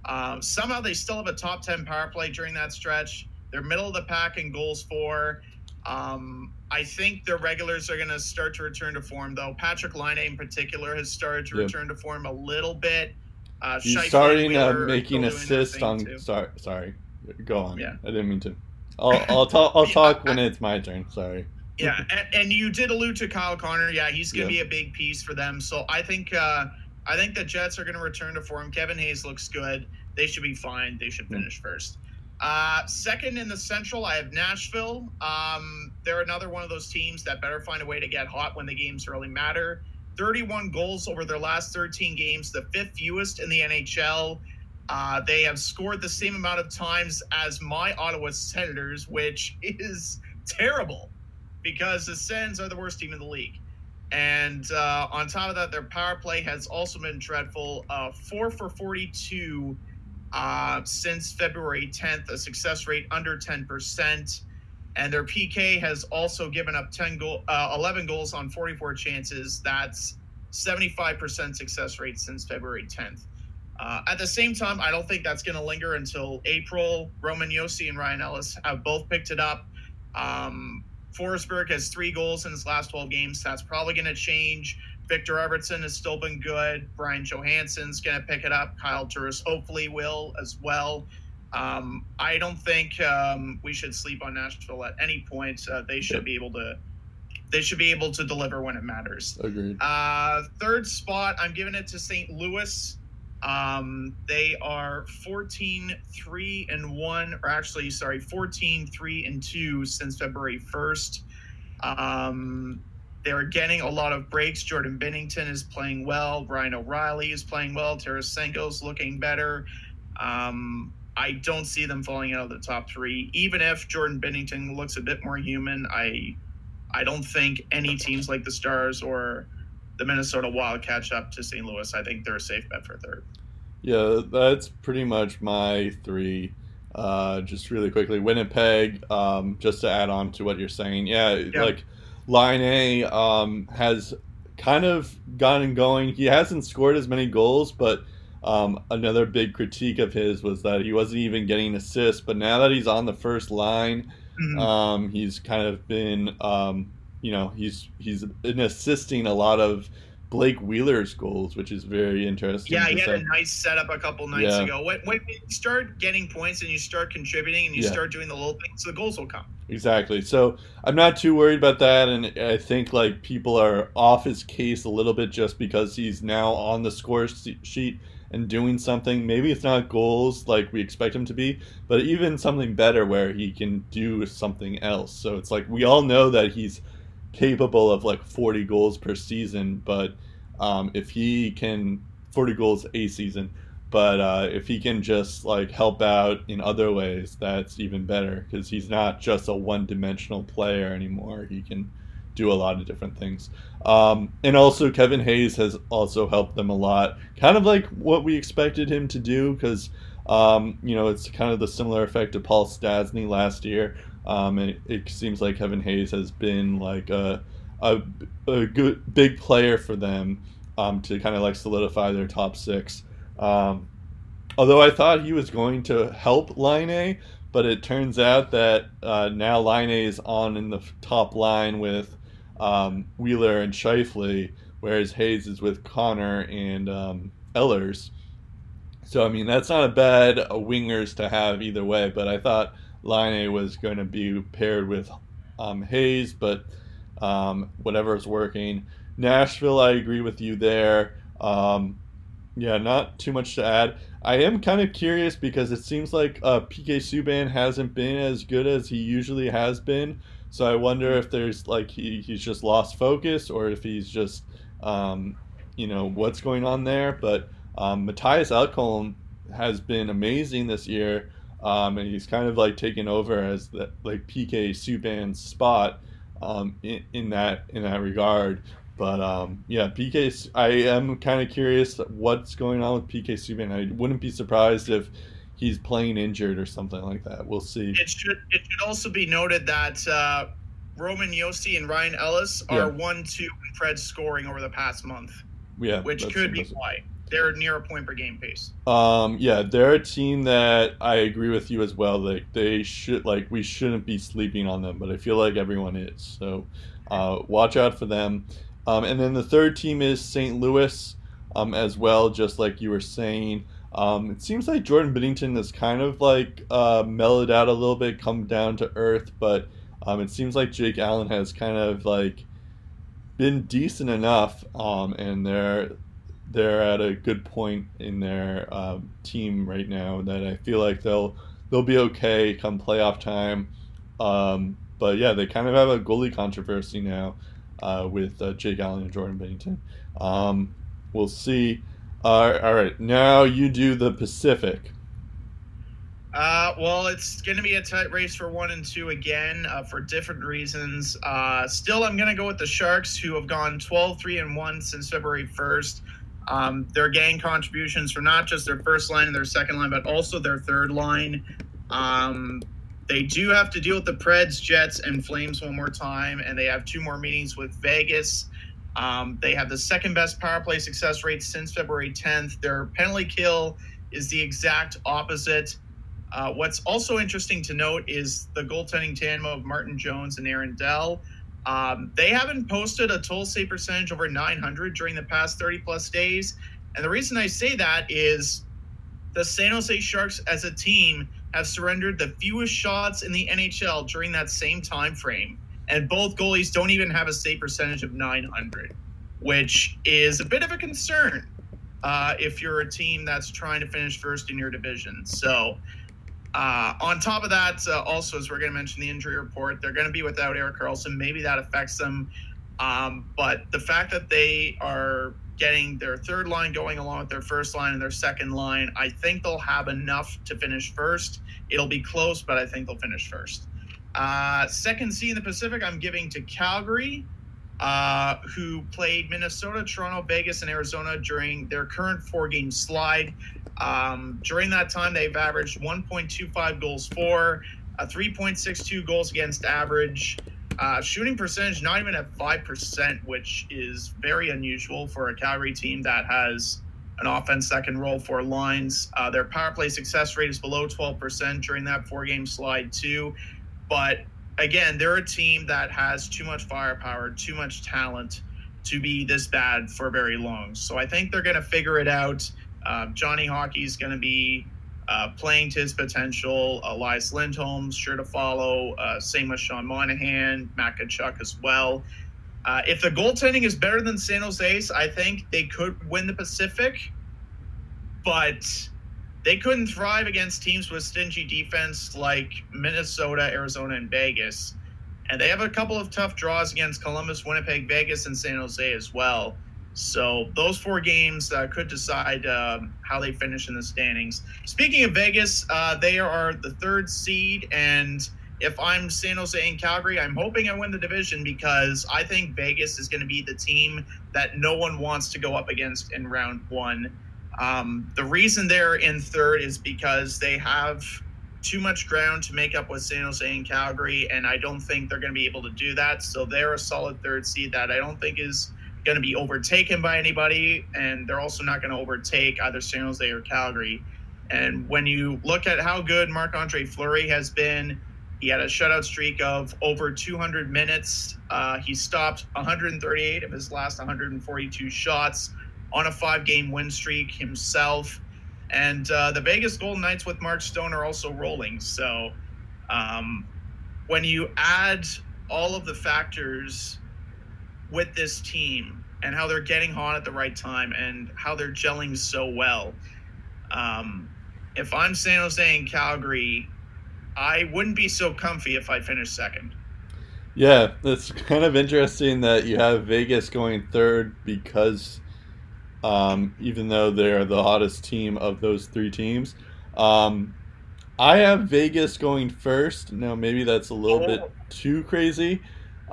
Um, somehow they still have a top 10 power play during that stretch. They're middle of the pack in goals for. Um, I think their regulars are going to start to return to form, though. Patrik Laine in particular has started to Yeah. return to form a little bit. Uh, He's starting uh, making still doing their assists on. too. Sorry, sorry. Go on. Yeah. I didn't mean to. I'll I'll talk. I'll Yeah, talk when it's my turn. Sorry. Yeah, and, and you did allude to Kyle Connor. Yeah, he's going to Yeah. be a big piece for them. So I think uh, I think the Jets are going to return to form. Kevin Hayes looks good. They should be fine. They should Yeah. finish first. Uh, second in the Central, I have Nashville. Um, they're another one of those teams that better find a way to get hot when the games really matter. 31 goals over their last 13 games, the fifth fewest in the NHL. Uh, they have scored the same amount of times as my Ottawa Senators, which is terrible because the Sens are the worst team in the league. And uh, on top of that, their power play has also been dreadful. Uh, four for 42 uh, since February 10th, a success rate under 10%. And their PK has also given up 10 goal, uh, 11 goals on 44 chances. That's 75% success rate since February 10th. Uh, at the same time, I don't think that's going to linger until April. Roman Josi and Ryan Ellis have both picked it up. Um, Forsberg has three goals in his last 12 games. That's probably going to change. Viktor Arvidsson has still been good. Ryan Johansen's going to pick it up. Kyle Turris hopefully will as well. Um, I don't think um, we should sleep on Nashville at any point. Uh, they should be able to. They should be able to deliver when it matters. Agreed. Uh, third spot, I'm giving it to St. Louis. Um, they are 14 3 and 1, or actually, sorry, 14 3 and 2 since February 1st. Um, they're getting a lot of breaks. Jordan Binnington is playing well. Ryan O'Reilly is playing well. Tarasenko's looking better. Um, I don't see them falling out of the top three. Even if Jordan Binnington looks a bit more human, I I don't think any teams like the Stars or the Minnesota Wild catch up to St. Louis. I think they're a safe bet for third. Yeah, that's pretty much my three. Uh, just really quickly, Winnipeg. Um, just to add on to what you're saying, yeah, yeah. like Laine um, has kind of gotten going. He hasn't scored as many goals, but um, another big critique of his was that he wasn't even getting assists. But now that he's on the first line, mm-hmm. um, he's kind of been, um, you know, he's he's been assisting a lot of Blake Wheeler's goals, which is very interesting. Yeah, he had a nice setup a couple nights yeah. ago. When, when you start getting points and you start contributing and you yeah. start doing the little things, the goals will come. Exactly. So I'm not too worried about that, and I think like people are off his case a little bit just because he's now on the score sheet and doing something. Maybe it's not goals like we expect him to be, but even something better where he can do something else. So it's like we all know that he's capable of like 40 goals per season, but um, if he can 40 goals a season, but uh, if he can just like help out in other ways, that's even better because he's not just a one-dimensional player anymore. He can do a lot of different things. Um, and also, Kevin Hayes has also helped them a lot, kind of like what we expected him to do because. Um, you know, it's kind of the similar effect of Paul Stastny last year, um, and it, it, seems like Kevin Hayes has been like a, a, a good big player for them um, to kind of like solidify their top six. Um, although I thought he was going to help Laine, but it turns out that uh, now Laine is on in the top line with um, Wheeler and Scheifele, whereas Hayes is with Connor and um, Ehlers. So I mean that's not a bad uh, wingers to have either way, but I thought Laine was going to be paired with um, Hayes, but um, whatever is working. Nashville, I agree with you there. Um, yeah, not too much to add. I am kind of curious because it seems like uh, PK Subban hasn't been as good as he usually has been. So I wonder if there's like he, he's just lost focus or if he's just, um, you know, what's going on there. But um, Mattias Ekholm has been amazing this year um, and he's kind of like taken over as the like PK Subban's spot um, in, in that in that regard. But um, yeah, PK. I am kind of curious what's going on with PK Subban. I wouldn't be surprised if he's playing injured or something like that. We'll see. It should it should also be noted that uh, Roman Josi and Ryan Ellis are yeah. one two in Preds' scoring over the past month. Yeah, which could impressive. be why they're near a point per game pace. Um, yeah, they're a team that I agree with you as well. Like they should, like we shouldn't be sleeping on them, but I feel like everyone is. So uh, watch out for them. Um, and then the third team is St. Louis, um, as well. Just like you were saying, um, it seems like Jordan Binnington has kind of like uh, mellowed out a little bit, come down to earth, but um, it seems like Jake Allen has kind of like been decent enough, um, and they're they're at a good point in their um, team right now that I feel like they'll they'll be okay come playoff time. Um, but yeah, they kind of have a goalie controversy now uh, with uh, Jake Allen and Jordan Binnington. Um, we'll see. Uh, all right, now you do the Pacific. Uh, well, it's going to be a tight race for one and two again uh, for different reasons. Uh, still, I'm going to go with the Sharks, who have gone 12 3 and 1 since February 1st. Um, they're getting contributions from not just their first line and their second line, but also their third line. Um, they do have to deal with the Preds, Jets, and Flames one more time, and they have two more meetings with Vegas. Um, they have the second best power play success rate since February 10th. Their penalty kill is the exact opposite. Uh, what's also interesting to note is the goaltending tandem of Martin Jones and Aaron Dell. Um, they haven't posted a total save percentage over 900 during the past 30 plus days. And the reason I say that is the San Jose Sharks as a team have surrendered the fewest shots in the NHL during that same time frame. And both goalies don't even have a save percentage of 900, which is a bit of a concern uh, if you're a team that's trying to finish first in your division. So, uh, on top of that, uh, also, as we're going to mention the injury report, they're going to be without Erik Karlsson. Maybe that affects them. Um, but the fact that they are getting their third line going along with their first line and their second line, I think they'll have enough to finish first. It'll be close, but I think they'll finish first. Uh, second seed in the Pacific, I'm giving to Calgary, uh, who played Minnesota, Toronto, Vegas, and Arizona during their current four game slide. Um, during that time, they've averaged 1.25 goals for, a 3.62 goals against average. Uh, shooting percentage not even at 5%, which is very unusual for a Calgary team that has an offense that can roll four lines. Uh, their power play success rate is below 12% during that four game slide, too. But again, they're a team that has too much firepower, too much talent to be this bad for very long. So I think they're going to figure it out. Uh, Johnny Hockey's going to be uh, playing to his potential. Elias Lindholm's sure to follow. Uh, same with Sean Monahan, Matt Tkachuk as well. Uh, if the goaltending is better than San Jose's, I think they could win the Pacific. But they couldn't thrive against teams with stingy defense like Minnesota, Arizona, and Vegas. And they have a couple of tough draws against Columbus, Winnipeg, Vegas, and San Jose as well. So those four games uh, could decide um, how they finish in the standings. Speaking of Vegas, uh, they are the third seed, and if I'm San Jose and Calgary, I'm hoping I win the division because I think Vegas is going to be the team that no one wants to go up against in round one. Um, the reason they're in third is because they have too much ground to make up with San Jose and Calgary, and I don't think they're going to be able to do that. So they're a solid third seed that I don't think is going to be overtaken by anybody, and they're also not going to overtake either San Jose or Calgary. And when you look at how good Marc Andre Fleury has been, he had a shutout streak of over 200 minutes. Uh, he stopped 138 of his last 142 shots on a five game win streak himself. And uh, the Vegas Golden Knights with Mark Stone are also rolling. So um, when you add all of the factors with this team and how they're getting hot at the right time and how they're gelling so well, um, if I'm San Jose and Calgary, I wouldn't be so comfy if I finished second. Yeah, it's kind of interesting that you have Vegas going third because um, even though they're the hottest team of those three teams. Um, I have Vegas going first. Now, maybe that's a little bit too crazy,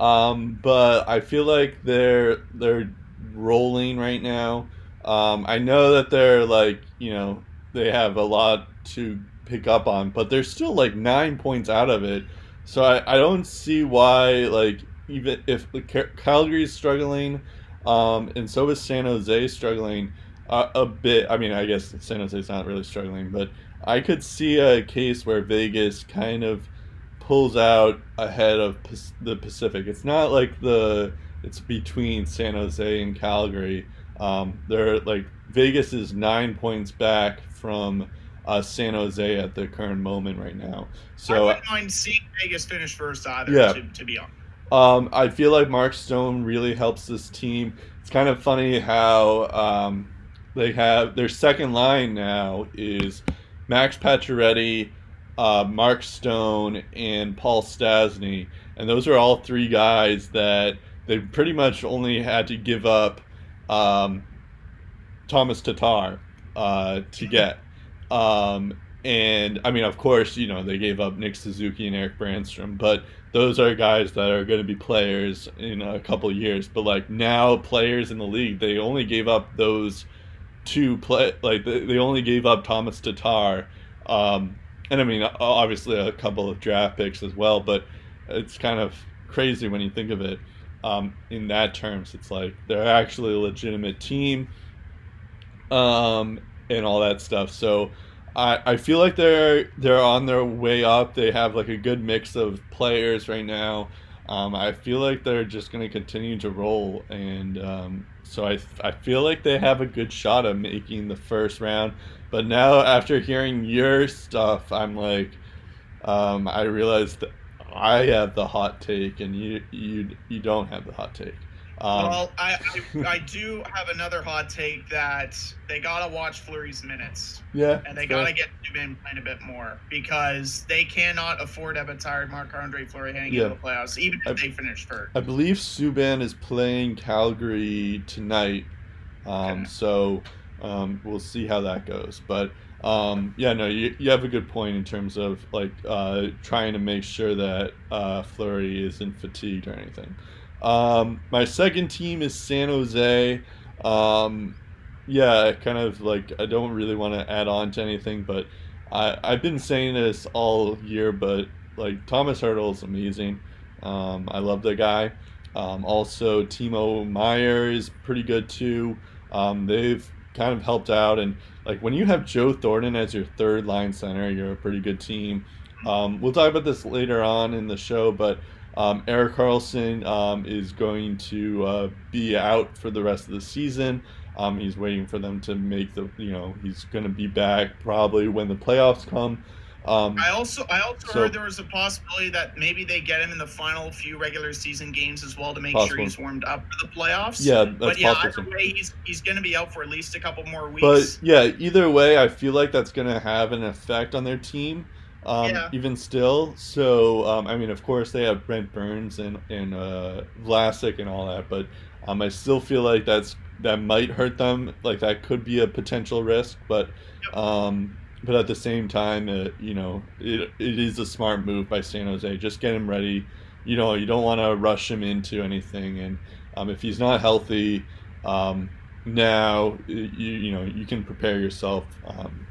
um, but I feel like they're they're rolling right now. Um, I know that they're like you know they have a lot to pick up on, but they're still like nine points out of it. So I, I don't see why like even if Calgary's struggling um, and so is San Jose struggling uh, a bit. I mean, I guess San Jose's not really struggling, but I could see a case where Vegas kind of pulls out ahead of the Pacific. It's not like the it's between San Jose and Calgary. Um, they're like Vegas is nine points back from uh, San Jose at the current moment right now. So I wouldn't mind seeing Vegas finish first either. Yeah. To, to be honest. Um, I feel like Mark Stone really helps this team. It's kind of funny how um, they have their second line now is Max Pacioretty, uh, Mark Stone, and Paul Stastny, and those are all three guys that they pretty much only had to give up um, Tomas Tatar uh, to get. Um, and I mean, of course, you know they gave up Nick Suzuki and Erik Brannstrom, but those are guys that are going to be players in a couple years. But like now, players in the league, they only gave up those two play like they, they only gave up Tomas Tatar, um, and I mean obviously a couple of draft picks as well, but it's kind of crazy when you think of it um, in that terms. It's like they're actually a legitimate team, um, and all that stuff. So I, I feel like they're they're on their way up. They have like a good mix of players right now. Um, I feel like they're just going to continue to roll, and um, so I, I feel like they have a good shot of making the first round. But now, after hearing your stuff, I'm like, um, I realized that I have the hot take, and you you you don't have the hot take. Um, well, I, I, I do have another hot take that they gotta watch Fleury's minutes. Yeah, and they gotta get Subban playing a bit more because they cannot afford to have a tired Marc Andre Fleury hanging yeah. in the playoffs, even if I, they finish first. I believe Subban is playing Calgary tonight, um, okay. so um, we'll see how that goes. But um, yeah, no, you, you have a good point in terms of like uh, trying to make sure that uh, Fleury isn't fatigued or anything. Um, my second team is San Jose. Um, yeah, kind of like I don't really want to add on to anything, but I I've been saying this all year, but like Tomas Hertl is amazing. Um, I love the guy. Um, also, Timo Meier is pretty good too. They've kind of helped out, and like when you have Joe Thornton as your third line center, you're a pretty good team. Um, we'll talk about this later on in the show, but um, Erik Karlsson um, is going to uh, be out for the rest of the season. Um, he's waiting for them to make the, you know, he's going to be back probably when the playoffs come. Um, I also I also so, heard there was a possibility that maybe they get him in the final few regular season games as well to make possible. sure he's warmed up for the playoffs. Yeah, that's but yeah, possible. either way, he's he's going to be out for at least a couple more weeks. But yeah, either way, I feel like that's going to have an effect on their team um, yeah. even still. So, um, I mean, of course, they have Brent Burns and and uh, Vlasic and all that, but um, I still feel like that's that might hurt them. Like that could be a potential risk, but um, but at the same time, uh, you know, it, it is a smart move by San Jose. Just get him ready. You know, you don't want to rush him into anything, and um, if he's not healthy. Um, now you you know you can prepare yourself um,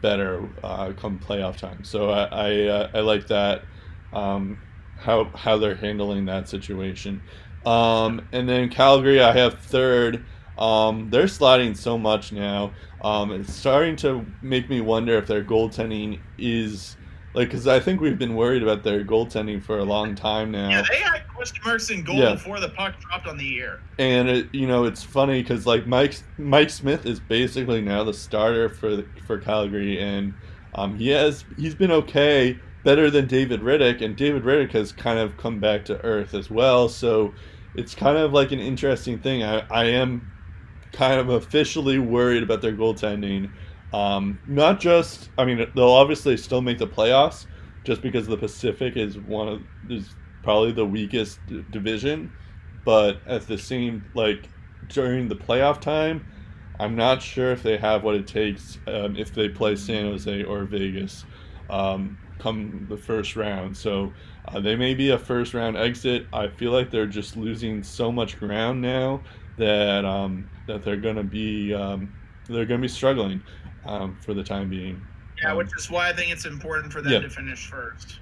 better uh, come playoff time. So I I, uh, I like that um, how how they're handling that situation. Um, and then Calgary, I have third. Um, they're sliding so much now. Um, it's starting to make me wonder if their goaltending is like, because I think we've been worried about their goaltending for a long time now. Yeah, they had marks in goal yeah. before the puck dropped on the air. And it, you know, it's funny because like Mike Mike Smith is basically now the starter for for Calgary, and um, he has he's been okay, better than David Rittich, and David Rittich has kind of come back to earth as well. So it's kind of like an interesting thing. I, I am kind of officially worried about their goaltending. Um, not just, I mean, they'll obviously still make the playoffs, just because the Pacific is one of is probably the weakest d- division. But at the same, like during the playoff time, I'm not sure if they have what it takes um, if they play San Jose or Vegas um, come the first round. So uh, they may be a first round exit. I feel like they're just losing so much ground now that um, that they're gonna be um, they're gonna be struggling um, for the time being. Yeah, um, which is why I think it's important for them yeah. to finish first.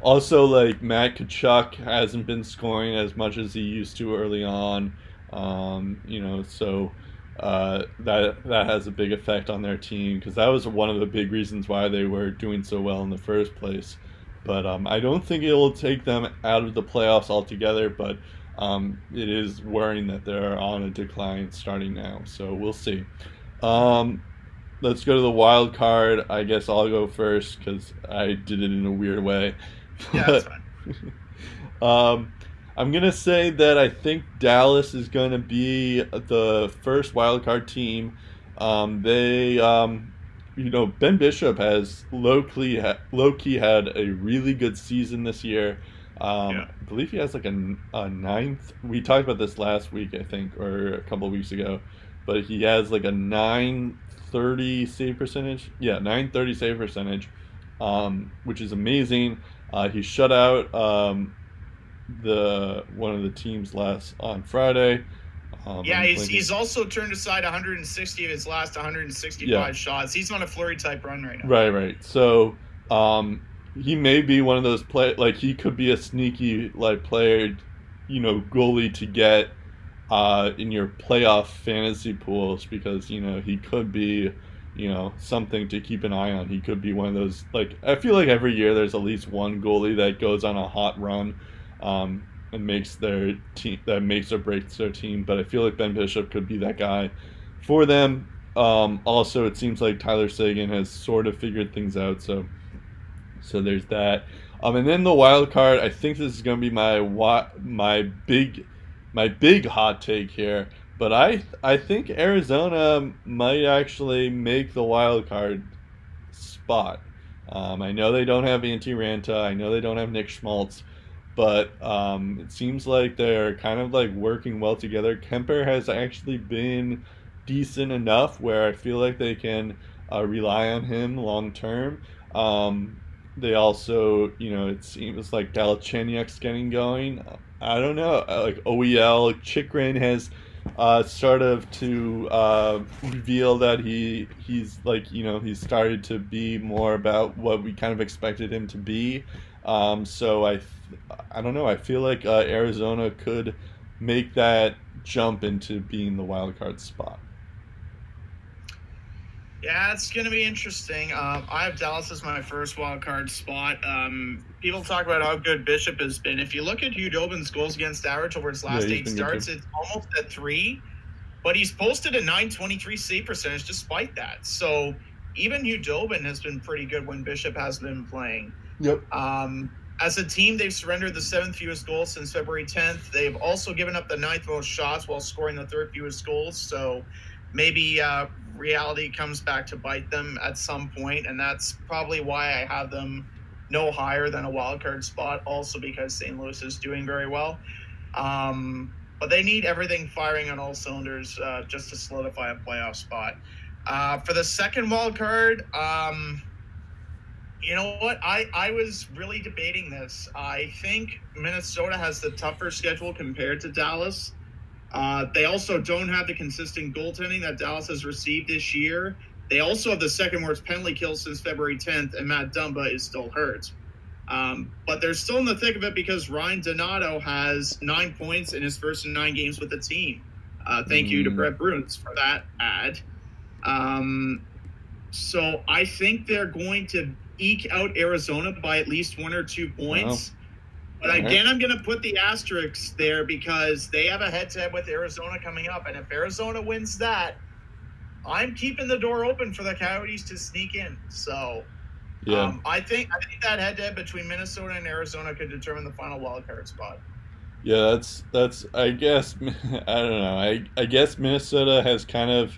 Also, like Matt Tkachuk hasn't been scoring as much as he used to early on. Um, you know, so uh, that that has a big effect on their team because that was one of the big reasons why they were doing so well in the first place. But um, I don't think it will take them out of the playoffs altogether. But um, it is worrying that they're on a decline starting now. So we'll see. Um, let's go to the wild card. I guess I'll go first because I did it in a weird way. Yeah, that's fine. um, I'm gonna say that I think Dallas is gonna be the first wild card team. Um, they, um, you know, Ben Bishop has low key low key had a really good season this year. Um, yeah. I believe he has like a, a ninth. We talked about this last week, I think, or a couple weeks ago, but he has like a nine 30 save percentage. Yeah, 930 save percentage, um, which is amazing. Uh, he shut out um, the one of the teams last on Friday. Um, Yeah, he's, he's also turned aside 160 of his last 165 Yeah. shots. He's on a flurry type run right now. Right, right. So, um, he may be one of those play like he could be a sneaky like player, you know, goalie to get uh, in your playoff fantasy pools because you know he could be, you know, something to keep an eye on. He could be one of those like I feel like every year there's at least one goalie that goes on a hot run. Um, and makes their team that makes or breaks their team, but I feel like Ben Bishop could be that guy for them. Um, also, it seems like Tyler Seguin has sort of figured things out, so so there's that. Um, and then the wild card. I think this is going to be my my big my big hot take here, but I I think Arizona might actually make the wild card spot. Um, I know they don't have Antti Raanta. I know they don't have Nick Schmaltz, but um, it seems like they're kind of like working well together. Kuemper has actually been decent enough where I feel like they can uh, rely on him long term. Um, they also, you know, it seems like Galchenyuk's getting going. I don't know, uh, like OEL Chychrun has uh, started to uh, reveal that he he's like you know he's started to be more about what we kind of expected him to be. Um, so I I don't know. I feel like uh, Arizona could make that jump into being the wild card spot. Yeah, it's going to be interesting. Um, I have Dallas as my first wild card spot. Um, people talk about how good Bishop has been. If you look at Khudobin's goals against average over his last Yeah, eight starts, it's almost at three, but he's posted a 923 save percentage despite that. So even Hugh Dobin has been pretty good when Bishop has been playing. Yep. Um, as a team, they've surrendered the seventh fewest goals since February 10th. They've also given up the ninth most shots while scoring the third fewest goals. So maybe uh, reality comes back to bite them at some point, and that's probably why I have them no higher than a wild card spot. Also because St. Louis is doing very well. Um, but they need everything firing on all cylinders uh, just to solidify a playoff spot. Uh, for the second wild card, um, you know what? I, I was really debating this. I think Minnesota has the tougher schedule compared to Dallas. Uh, they also don't have the consistent goaltending that Dallas has received this year. They also have the second worst penalty kill since February 10th, and Matt Dumba is still hurt. Um, but they're still in the thick of it because Ryan Donato has nine points in his first nine games with the team. Uh, thank you to Mm. Brett Bruns for that ad. Um, so I think they're going to eke out Arizona by at least one or two points. But Alright. again, I'm going to put the asterisks there because they have a head to head with Arizona coming up. And if Arizona wins that, I'm keeping the door open for the Coyotes to sneak in. So Yeah. um, I think I think that head to head between Minnesota and Arizona could determine the final wild card spot. Yeah, that's that's. I guess I don't know. I I guess Minnesota has kind of.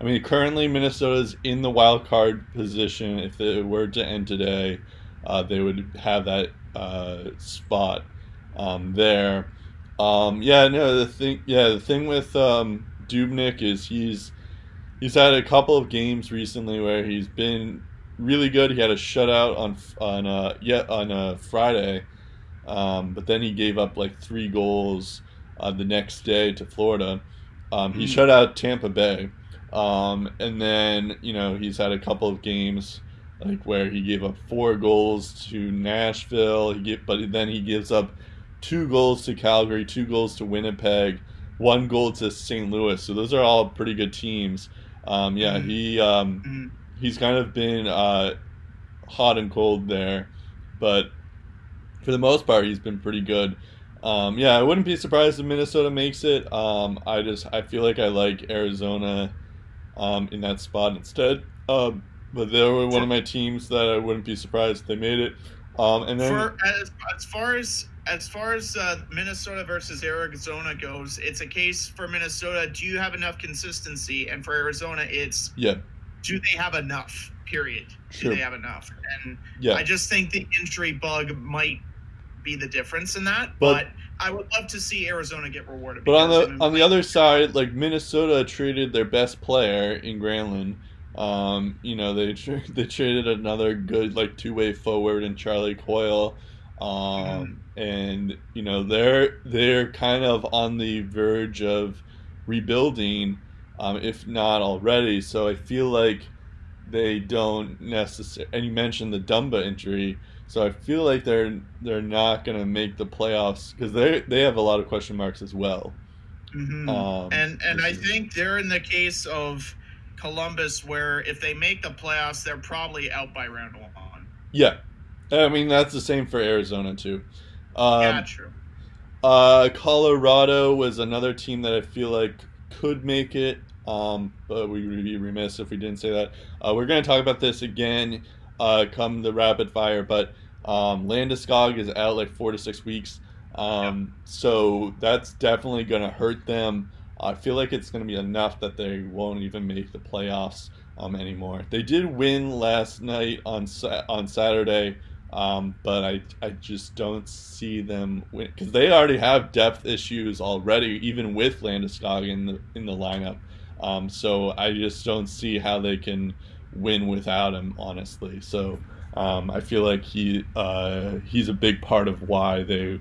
I mean, currently Minnesota's in the wild card position. If it were to end today, uh, they would have that uh, spot um, there. Um, yeah, no. The thing, yeah, the thing with um, Dubnyk is he's he's had a couple of games recently where he's been really good. He had a shutout on on uh, yeah on uh, Friday. Um, but then he gave up like three goals uh, the next day to Florida. Um, he Hmm. shut out Tampa Bay, um, and then you know he's had a couple of games like where he gave up four goals to Nashville. He get, but then he gives up two goals to Calgary, two goals to Winnipeg, one goal to St. Louis. So those are all pretty good teams. Um, yeah, Mhm. he um, Mhm. he's kind of been uh, hot and cold there, but for the most part, he's been pretty good. Um, yeah, I wouldn't be surprised if Minnesota makes it. Um, I just I feel like I like Arizona um, in that spot instead. Um, but they were one of my teams that I wouldn't be surprised if they made it. Um, and then For as, as far as as far as uh, Minnesota versus Arizona goes, it's a case for Minnesota. Do you have enough consistency? And for Arizona, it's yeah, do they have enough? Period. Sure. Do they have enough? And yeah, I just think the injury bug might be the difference in that. But, But- I would love to see Arizona get rewarded. But on the on the other side, like Minnesota traded their best player in Granlund. Um, you know they tra- they traded another good like two way forward in Charlie Coyle, um, and you know they're they're kind of on the verge of rebuilding, um, if not already. So I feel like they don't necessarily. And you mentioned the Dumba injury, so I feel like they're they're not going to make the playoffs because they they have a lot of question marks as well. Mm-hmm. Um, and and I think they're in the case of Columbus where if they make the playoffs, they're probably out by round one. Yeah, I mean that's the same for Arizona too. Um, yeah, true. Uh, Colorado was another team that I feel like could make it, um, but we would be remiss if we didn't say that. Uh, we're going to talk about this again uh, come the rapid fire, but um, Landeskog is out like four to six weeks. Um, So that's definitely going to hurt them. I feel like it's going to be enough that they won't even make the playoffs um, anymore. They did win last night on on Saturday um, but I, I just don't see them win because they already have depth issues already, even with Landeskog in the in the lineup. Um, so I just don't see how they can win without him, honestly. So um, I feel like he uh, he's a big part of why they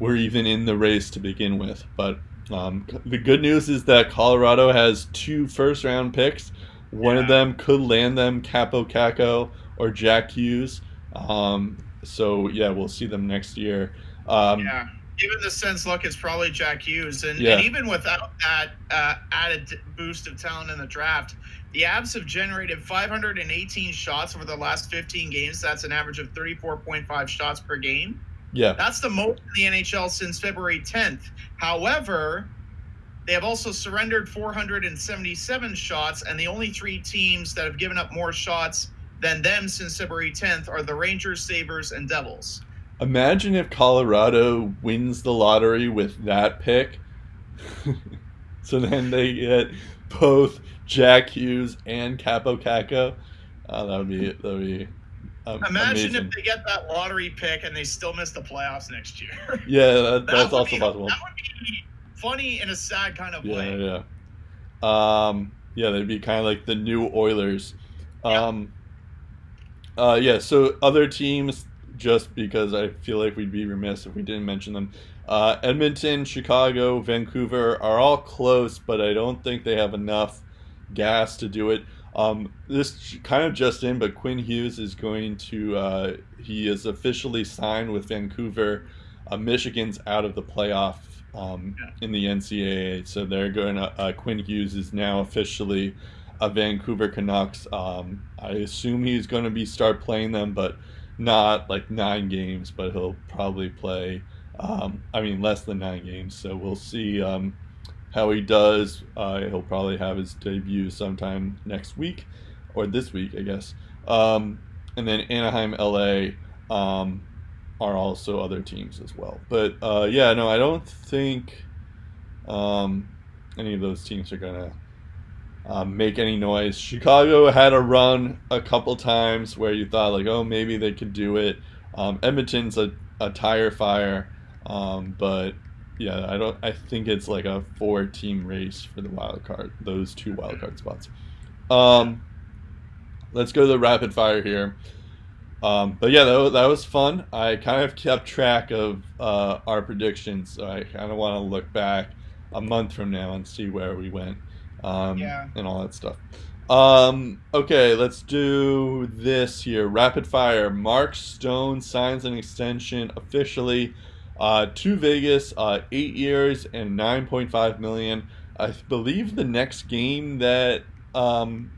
were even in the race to begin with. But um, the good news is that Colorado has two first round picks. One yeah. of them could land them Kaapo Kakko or Jack Hughes. Um, so yeah, we'll see them next year. Um, yeah, given the sense look, it's probably Jack Hughes, and, yeah. and even without that uh, added boost of talent in the draft, the Abs have generated 518 shots over the last 15 games. That's an average of 34.5 shots per game. Yeah, that's the most in the NHL since February 10th. However, they have also surrendered 477 shots, and the only three teams that have given up more shots than them since February 10th are the Rangers, Sabres, and Devils. Imagine if Colorado wins the lottery with that pick. so then they get both Jack Hughes and Kaapo Kakko. Oh, uh, that would be that would be. Um, Imagine amazing. if they get that lottery pick and they still miss the playoffs next year. Yeah, that, that's also be, possible. That would be funny in a sad kind of yeah, way. Yeah, yeah. Um, yeah, they'd be kind of like the new Oilers. Um, uh, yeah, so other teams, just because I feel like we'd be remiss if we didn't mention them. Uh, Edmonton, Chicago, Vancouver are all close, but I don't think they have enough gas to do it. Um, this kind of just in, but Quinn Hughes is going to, uh, he is officially signed with Vancouver. Uh, Michigan's out of the playoff um, in the NCAA, so they're going to, uh, Quinn Hughes is now officially a Vancouver Canucks. Um, I assume he's going to be start playing them, but not like nine games. But he'll probably play. Um, I mean, less than nine games. So we'll see um, how he does. Uh, he'll probably have his debut sometime next week or this week, I guess. Um, and then Anaheim, LA um, are also other teams as well. But uh, yeah, no, I don't think um, any of those teams are gonna um, make any noise. Chicago had a run a couple times where you thought like, oh, maybe they could do it. Um, Edmonton's a, a tire fire, um, but yeah, I don't. I think it's like a four-team race for the wild card. Those two wild card spots. Um, let's go to the rapid fire here. Um, but yeah, that was, that was fun. I kind of kept track of uh, our predictions, so I kind of want to look back a month from now and see where we went um, yeah. and all that stuff. Um, okay, let's do this here. Rapid fire. Mark Stone signs an extension officially uh, to Vegas, uh, eight years and nine point five million. I believe the next game that um,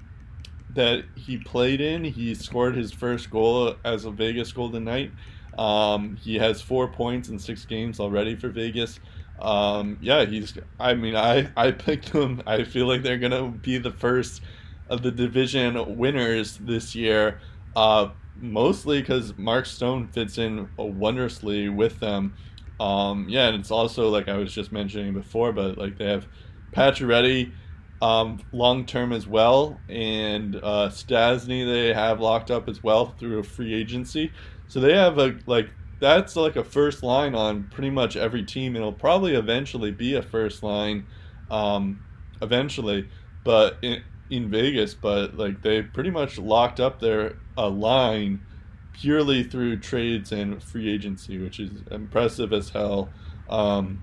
that he played in, he scored his first goal as a Vegas Golden Knight. Um, he has four points in six games already for Vegas um, yeah, he's. I mean, I I picked him. I feel like they're gonna be the first of the division winners this year. Uh, mostly because Mark Stone fits in wondrously with them. Um, yeah, and it's also like I was just mentioning before, but like they have Pacioretty um, long term as well, and uh, Stastny they have locked up as well through a free agency. So they have a like that's like a first line on pretty much every team. It'll probably eventually be a first line, um, eventually, but in, in Vegas. But like they pretty much locked up their uh, line purely through trades and free agency, which is impressive as hell. Um,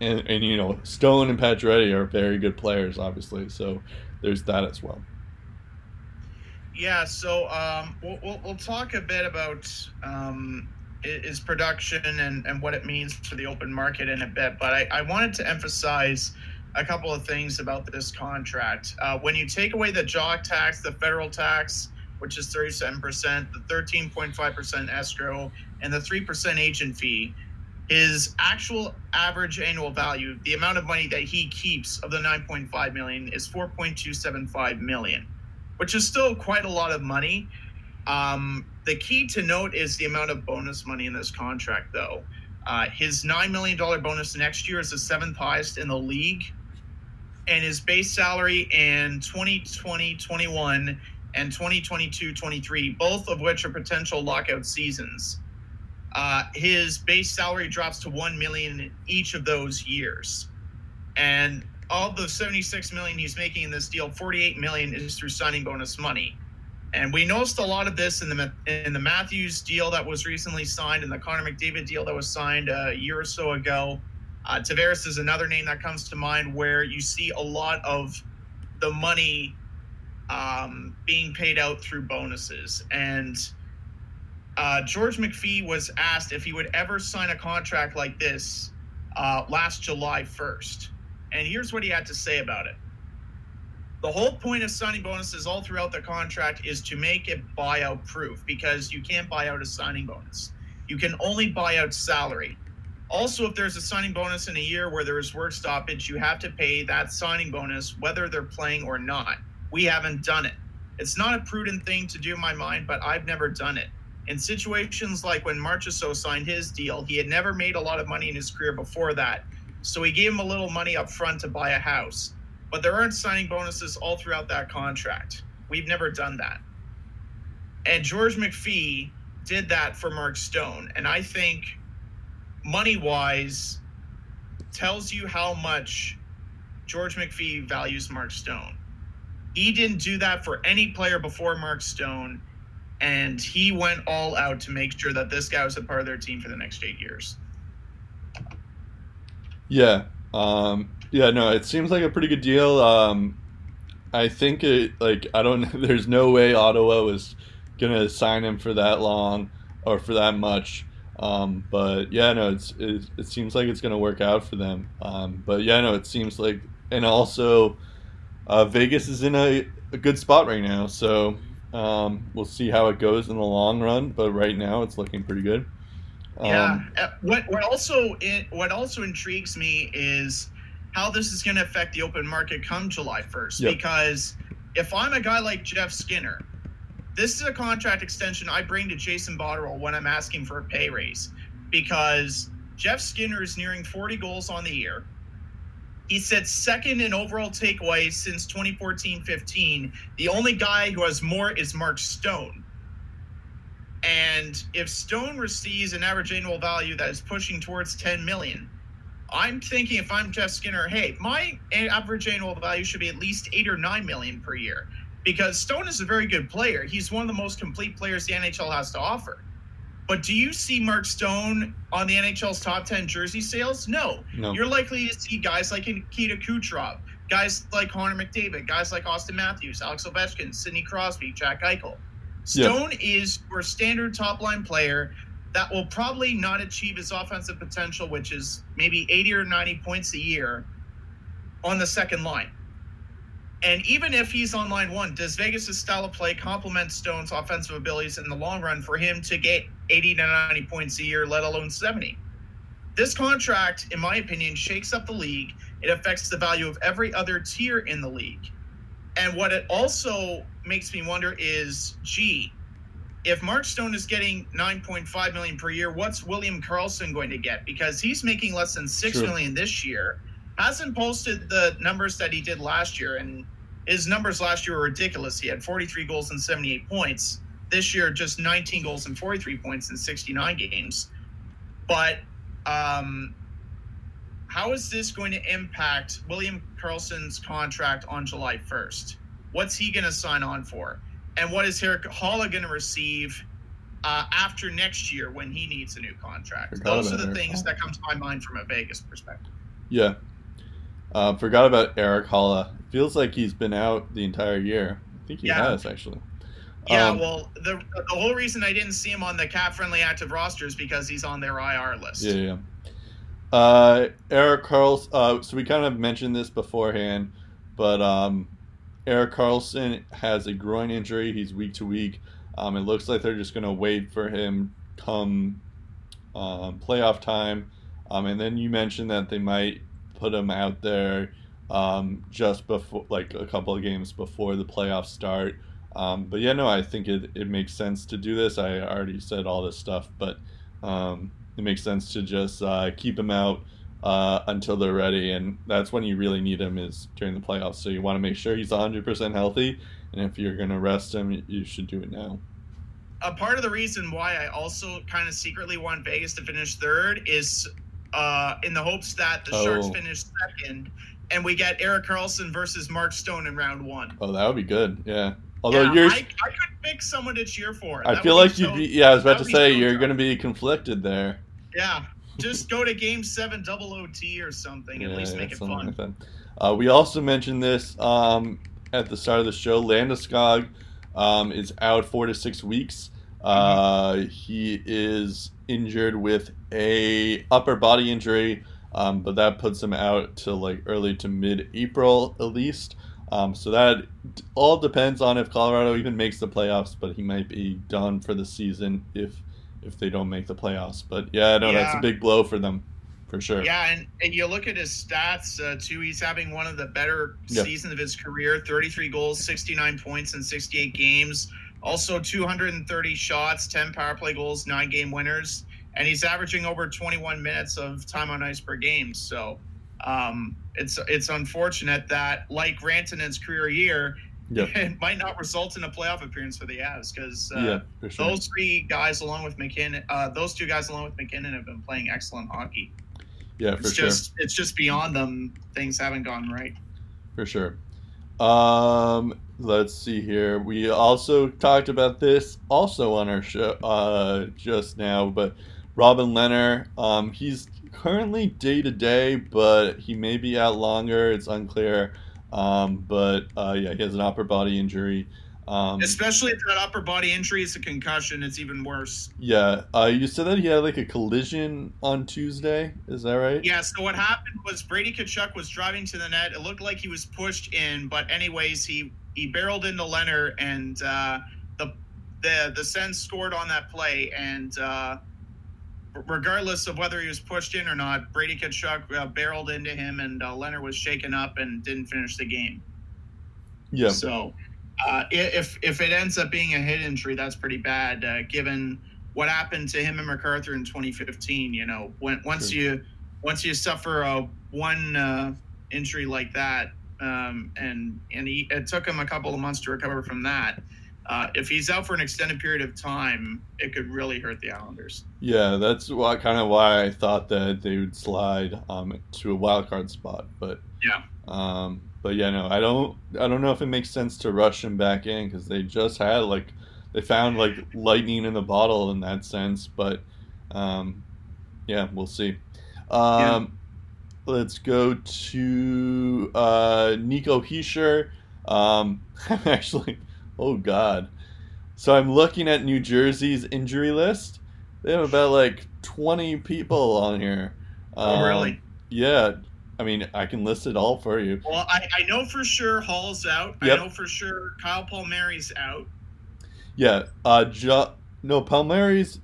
and, and you know Stone and Pacioretty are very good players, obviously. So there's that as well. Yeah, so um, we'll, we'll, we'll, talk a bit about um, his production and, and what it means for the open market in a bit, but I, I wanted to emphasize a couple of things about this contract. Uh, when you take away the jock tax, the federal tax, which is 37%, the 13.5% escrow, and the 3% agent fee, his actual average annual value, the amount of money that he keeps of the 9.5 million is 4.275 million, which is still quite a lot of money. Um, the key to note is the amount of bonus money in this contract, though. Uh, his $9 million bonus next year is the seventh highest in the league. And his base salary in 2020 21 and 2022 23, both of which are potential lockout seasons, uh, his base salary drops to one million in each of those years, and all the 76 million he's making in this deal, 48 million is through signing bonus money. And we noticed a lot of this in the in the Matthews deal that was recently signed, and the Connor McDavid deal that was signed a year or so ago. Uh, Tavares is another name that comes to mind where you see a lot of the money um, being paid out through bonuses. And uh, George McPhee was asked if he would ever sign a contract like this uh, last July 1st. And here's what he had to say about it. The whole point of signing bonuses all throughout the contract is to make it buyout proof because you can't buy out a signing bonus. You can only buy out salary. Also, if there's a signing bonus in a year where there is work stoppage, you have to pay that signing bonus whether they're playing or not. We haven't done it. It's not a prudent thing to do in my mind, but I've never done it in situations like when Marchessault signed his deal, he had never made a lot of money in his career before that. So he gave him a little money up front to buy a house. But there aren't signing bonuses all throughout that contract. We've never done that. And George McPhee did that for Mark Stone. And I think money wise tells you how much George McPhee values Mark Stone. He didn't do that for any player before Mark Stone and he went all out to make sure that this guy was a part of their team for the next eight years. Yeah, um, yeah, no, it seems like a pretty good deal. Um, I think it like I don't. There's no way Ottawa was gonna sign him for that long or for that much. Um, but yeah, no, it's it, it, seems like it's gonna work out for them. Um, but yeah, no, it seems like, and also, uh, Vegas is in a, a good spot right now. So um, we'll see how it goes in the long run, but right now it's looking pretty good. Um, yeah. Uh, what what also what also intrigues me is how this is going to affect the open market come July first. Yep. Because if I'm a guy like Jeff Skinner, this is a contract extension I bring to Jason Botterill when I'm asking for a pay raise, because Jeff Skinner is nearing 40 goals on the year. He said second in overall takeaways since 2014 15. The only guy who has more is Mark Stone. And if Stone receives an average annual value that is pushing towards 10 million, I'm thinking if I'm Jeff Skinner, hey, my average annual value should be at least eight or nine million per year because Stone is a very good player. He's one of the most complete players the NHL has to offer. But do you see Mark Stone on the NHL's top 10 jersey sales? No. no. You're likely to see guys like Nikita Kucherov, guys like Connor McDavid, guys like Auston Matthews, Alex Ovechkin, Sidney Crosby, Jack Eichel. Stone yeah. is your standard top line player that will probably not achieve his offensive potential, which is maybe 80 or 90 points a year on the second line. And even if he's on line one, does Vegas' style of play complement Stone's offensive abilities in the long run for him to get 80 to 90 points a year, let alone 70? This contract, in my opinion, shakes up the league. It affects the value of every other tier in the league. And what it also makes me wonder is, gee, if Mark Stone is getting 9.5 million per year, what's William Karlsson going to get? Because he's making less than six True. million this year hasn't posted the numbers that he did last year, and his numbers last year were ridiculous. He had 43 goals and 78 points. This year, just 19 goals and 43 points in 69 games. But um, how is this going to impact William Karlsson's contract on July 1st? What's he going to sign on for? And what is Erik Haula going to receive uh, after next year when he needs a new contract? Those are the things that come to my mind from a Vegas perspective. Yeah. Uh, forgot about Erik Haula. Feels like he's been out the entire year. I think he Yeah. has actually. Yeah, Um, well, the the whole reason I didn't see him on the cap friendly active roster is because he's on their IR list. Yeah, yeah. Uh, Erik Karlsson. Uh, so we kind of mentioned this beforehand, but um, Erik Karlsson has a groin injury. He's week to week. Um, it looks like they're just going to wait for him come um, playoff time. Um, and then you mentioned that they might put him out there um, just before, like a couple of games before the playoffs start. Um, but yeah, no, I think it, it makes sense to do this. I already said all this stuff, but um, it makes sense to just uh, keep him out uh, until they're ready, and that's when you really need him is during the playoffs. So you want to make sure he's 100% healthy, and if you're going to rest him, you should do it now. A part of the reason why I also kind of secretly want Vegas to finish third is uh, in the hopes that the Sharks Oh. finish second and we get Erik Karlsson versus Mark Stone in round one. Oh, that would be good. Yeah. Although yeah, you're, I, I could pick someone to cheer for. I That feel like you'd so- be. Yeah, I was about to say so you're going to be conflicted there. Yeah, just go to Game Seven double OT or something. At Yeah, least yeah, make it fun. like. Uh, we also mentioned this um, at the start of the show. Landeskog um, is out four to six weeks. Uh, he is injured with a upper body injury, um, but that puts him out to like early to mid April at least. Um, so that all depends on if Colorado even makes the playoffs, but he might be done for the season if if they don't make the playoffs. But yeah, no, that's a big blow for them, for sure. Yeah, and, and you look at his stats uh, too. He's having one of the better Yeah. seasons of his career: 33 goals, 69 points in 68 games. Also, 230 shots, 10 power play goals, nine game winners, and he's averaging over 21 minutes of time on ice per game. So, um, it's it's unfortunate that, like Rantanen's career year, Yeah. it might not result in a playoff appearance for the Avs because uh, yeah, sure. those three guys, along with MacKinnon, uh, those two guys, along with MacKinnon, have been playing excellent hockey. yeah, for It's sure. just it's just beyond them. Things haven't gone right. For sure. Um, let's see here. We also talked about this also on our show uh, just now, but Robin Lehner, um, he's currently day to day, but he may be out longer. It's unclear. Um, but uh, yeah, he has an upper body injury. Um, Especially if that upper body injury is a concussion, it's even worse. yeah, uh, you said that he had like a collision on Tuesday. Is that right? Yeah. So what happened was Brady Tkachuk was driving to the net. It looked like he was pushed in, but anyways, he he barreled into Lehner, and uh, the the the Sens scored on that play. And uh, regardless of whether he was pushed in or not, Brady Tkachuk uh, barreled into him, and uh, Lehner was shaken up and didn't finish the game. Yeah. So, uh, if if it ends up being a hit injury, that's pretty bad, uh, given what happened to him and MacArthur in 2015. You know, when once Sure. you once you suffer a one uh, injury like that, um, and and he, it took him a couple of months to recover from that. Uh, if he's out for an extended period of time, it could really hurt the Islanders. Yeah, that's why kind of why I thought that they would slide um, to a wild card spot, but Yeah. um, but yeah, no, I don't, I don't know if it makes sense to rush him back in because they just had like they found like lightning in the bottle in that sense, but um, yeah, we'll see. Um, Let's go to uh, Nico Hischier. Um, I'm actually, oh god. So I'm looking at New Jersey's injury list. They have about like 20 people on here. Oh, Um, really? Yeah. I mean, I can list it all for you. Well, I, I know for sure Hall's out. Yep. I know for sure Kyle Palmieri's out. Yeah. Uh, jo- no, Palmieri's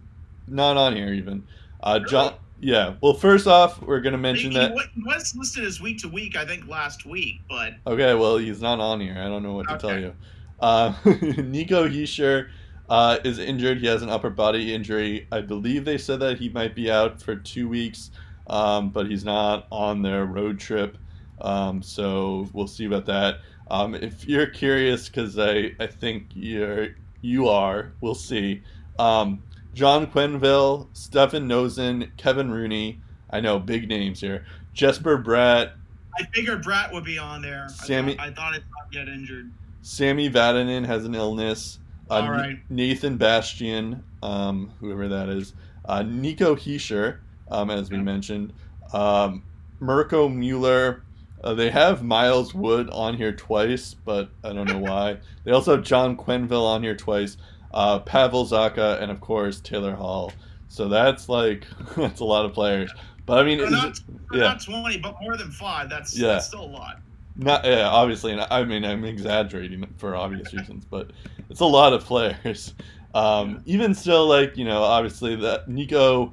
not on here even. Uh, John. Yeah. Well, first off, we're gonna mention he, that. he was listed as week to week, I think, last week, but Okay, well, he's not on here. I don't know what to tell you. Uh, Nico Hischier uh, is injured. He has an upper body injury. I believe they said that he might be out for two weeks, um, but he's not on their road trip. Um, so we'll see about that. Um, if you're curious, because I, I think you're you are, we'll see. Um, John Quenneville, Stefan Noesen, Kevin Rooney. I know big names here. Jesper Bratt, I figured Bratt would be on there. Sammy- I thought, I thought it not get injured. Sammy Vatanen has an illness. Uh, All right. Nathan Bastian, um, whoever that is. Uh, Nico Hischier, um, as we Yeah. mentioned. Um, Mirco Mueller. Uh, they have Miles Wood on here twice, but I don't know why. they also have John Quenneville on here twice, uh, Pavel Zacha, and of course Taylor Hall. So that's like that's a lot of players. But I mean, is not, it- yeah. not 20, but more than five. That's, Yeah. that's still a lot. Not yeah, obviously, and I mean I'm exaggerating for obvious reasons, but it's a lot of players. Um, even still, like you know, obviously that Nico,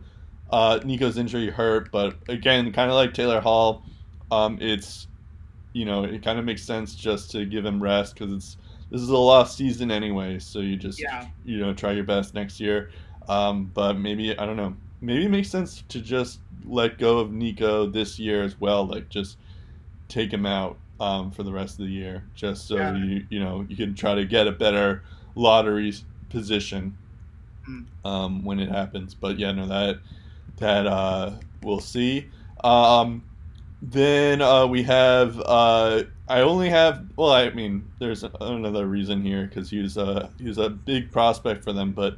uh, Nico's injury hurt, but again, kind of like Taylor Hall, um, it's you know it kind of makes sense just to give him rest because it's this is a lost season anyway, so you just Yeah. you know try your best next year. Um, but maybe I don't know. Maybe it makes sense to just let go of Nico this year as well. Like just take him out um, for the rest of the year, just so Yeah. you you know you can try to get a better lottery position Mm. um, when it happens. But yeah, no, that that uh, we'll see. Um, then uh, we have uh, I only have well, I mean, there's another reason here because he was a he was a big prospect for them, but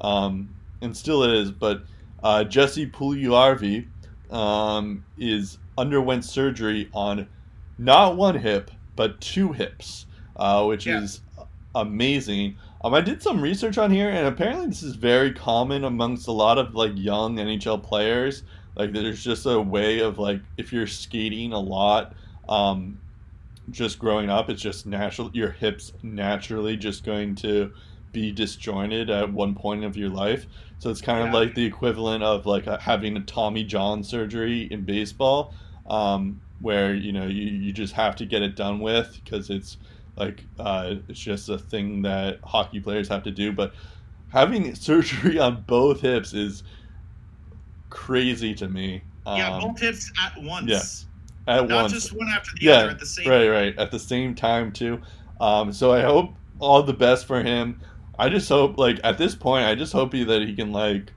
um, and still is. But uh, Jesse Puljujarvi um, is underwent surgery on not one hip but two hips, uh, which Yeah. is amazing. Um, I did some research on here, and apparently this is very common amongst a lot of like young NHL players. Like, there's just a way of like if you're skating a lot, um, just growing up, it's just natural. Your hips naturally just going to be disjointed at one point of your life. So it's kind of Yeah. like the equivalent of like having a Tommy John surgery in baseball, um, where you know you, you just have to get it done with because it's like uh, it's just a thing that hockey players have to do. But having surgery on both hips is crazy to me. Um, yeah, both hips at once. yeah, at Not once. just one after the Yeah, other at the same right, right, at the same time too. Um, so I hope all the best for him. I just hope, like at this point, I just hope he, that he can like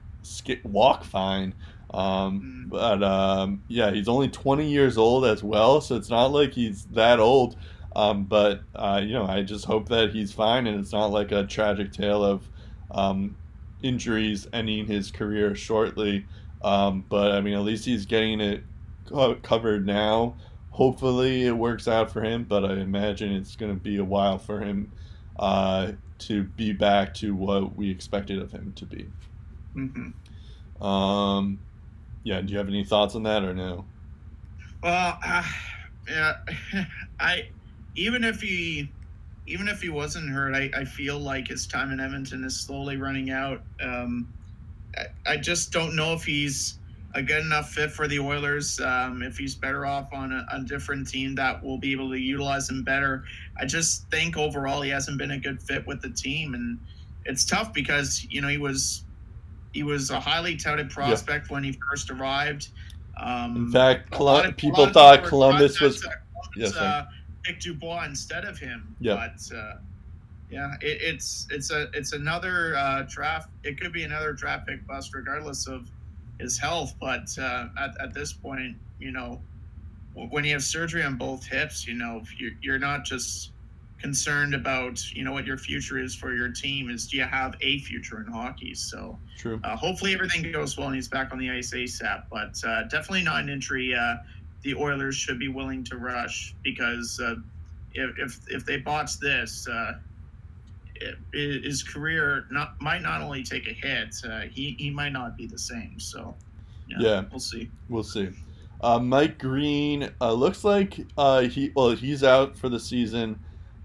walk fine. Um, Mm. but um, yeah, he's only 20 years old as well, so it's not like he's that old. Um, but uh, you know, I just hope that he's fine, and it's not like a tragic tale of um, injuries ending his career shortly. Um, but I mean, at least he's getting it co- covered now. Hopefully, it works out for him, but I imagine it's going to be a while for him uh, to be back to what we expected of him to be. Mhm. Um, yeah, do you have any thoughts on that or no? Well, uh, yeah, I even if he even if he wasn't hurt, I, I feel like his time in Edmonton is slowly running out. Um, I, I just don't know if he's a good enough fit for the Oilers. Um, if he's better off on a, a different team that will be able to utilize him better. I just think overall he hasn't been a good fit with the team, and it's tough because you know he was he was a highly touted prospect when he first arrived. Um, In fact, lot of- people thought Columbus was. uh, Yes, uh, picked Dubois instead of him. Yeah. But uh, yeah, it, it's it's a it's another uh, draft. It could be another draft pick bust, regardless of his health. But uh, at at this point, you know, when you have surgery on both hips, you know, you're you're not just concerned about you know what your future is for your team is do you have a future in hockey so True. uh, hopefully everything goes well and he's back on the ice ASAP. But uh, definitely not an injury uh, the Oilers should be willing to rush because uh, if, if if they botch this, uh, his career not might not only take a hit, uh, he he might not be the same. So Yeah. we'll see. We'll see. Uh, Mike Green uh, looks like uh, he well he's out for the season.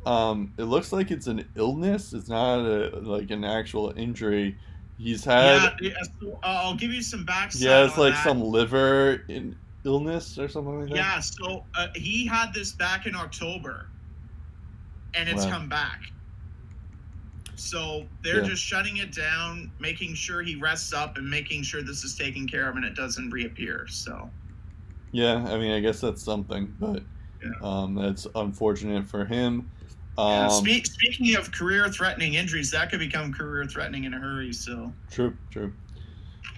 Um, it looks like it's an illness. It's not a, like an actual injury. He's had yeah, yeah, so, uh, I'll give you some backside. Yeah, it's like that. some liver in, illness or something like that. Yeah, so uh, he had this back in October, and it's Wow. come back. So they're Yeah. just shutting it down, making sure he rests up, and making sure this is taken care of and it doesn't reappear. So Yeah, I mean I guess that's something, but Yeah. um, that's unfortunate for him. Um, spe- speaking of career-threatening injuries, that could become career-threatening in a hurry. So True, true.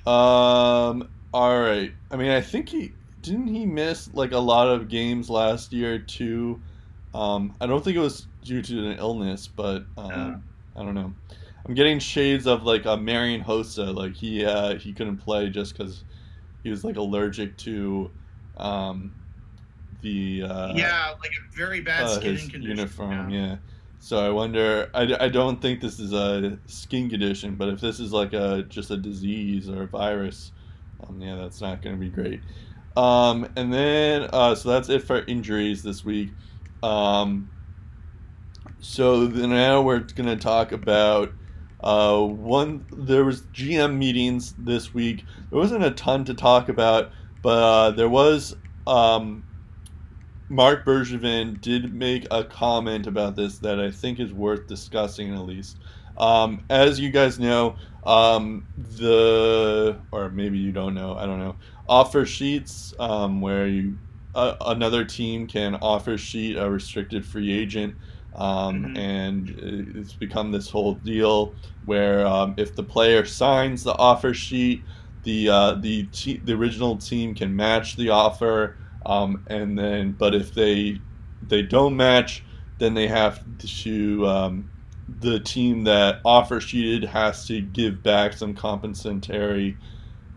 Um, all right. I mean, I think he didn't he miss like a lot of games last year too. Um, I don't think it was due to an illness, but um, Yeah. I don't know. I'm getting shades of like a Marian Hossa, like he uh, he couldn't play just because he was like allergic to um, the uh, yeah, like a very bad uh, skin his condition. uniform. yeah. Yeah. So I wonder. I, I don't think this is a skin condition, but if this is like a just a disease or a virus, um, yeah, that's not going to be great. Um, and then uh, so that's it for injuries this week. Um, so now we're going to talk about uh, one. There was GM meetings this week. There wasn't a ton to talk about, but uh, there was. Um, Marc Bergevin did make a comment about this that I think is worth discussing at least. Um, as you guys know, um, the or maybe you don't know, I don't know. Offer sheets um, where you uh, another team can offer sheet a restricted free agent, um, Mhm. and it's become this whole deal where um, if the player signs the offer sheet, the uh, the te- the original team can match the offer. Um, and then, but if they they don't match, then they have to um, the team that offer sheeted has to give back some compensatory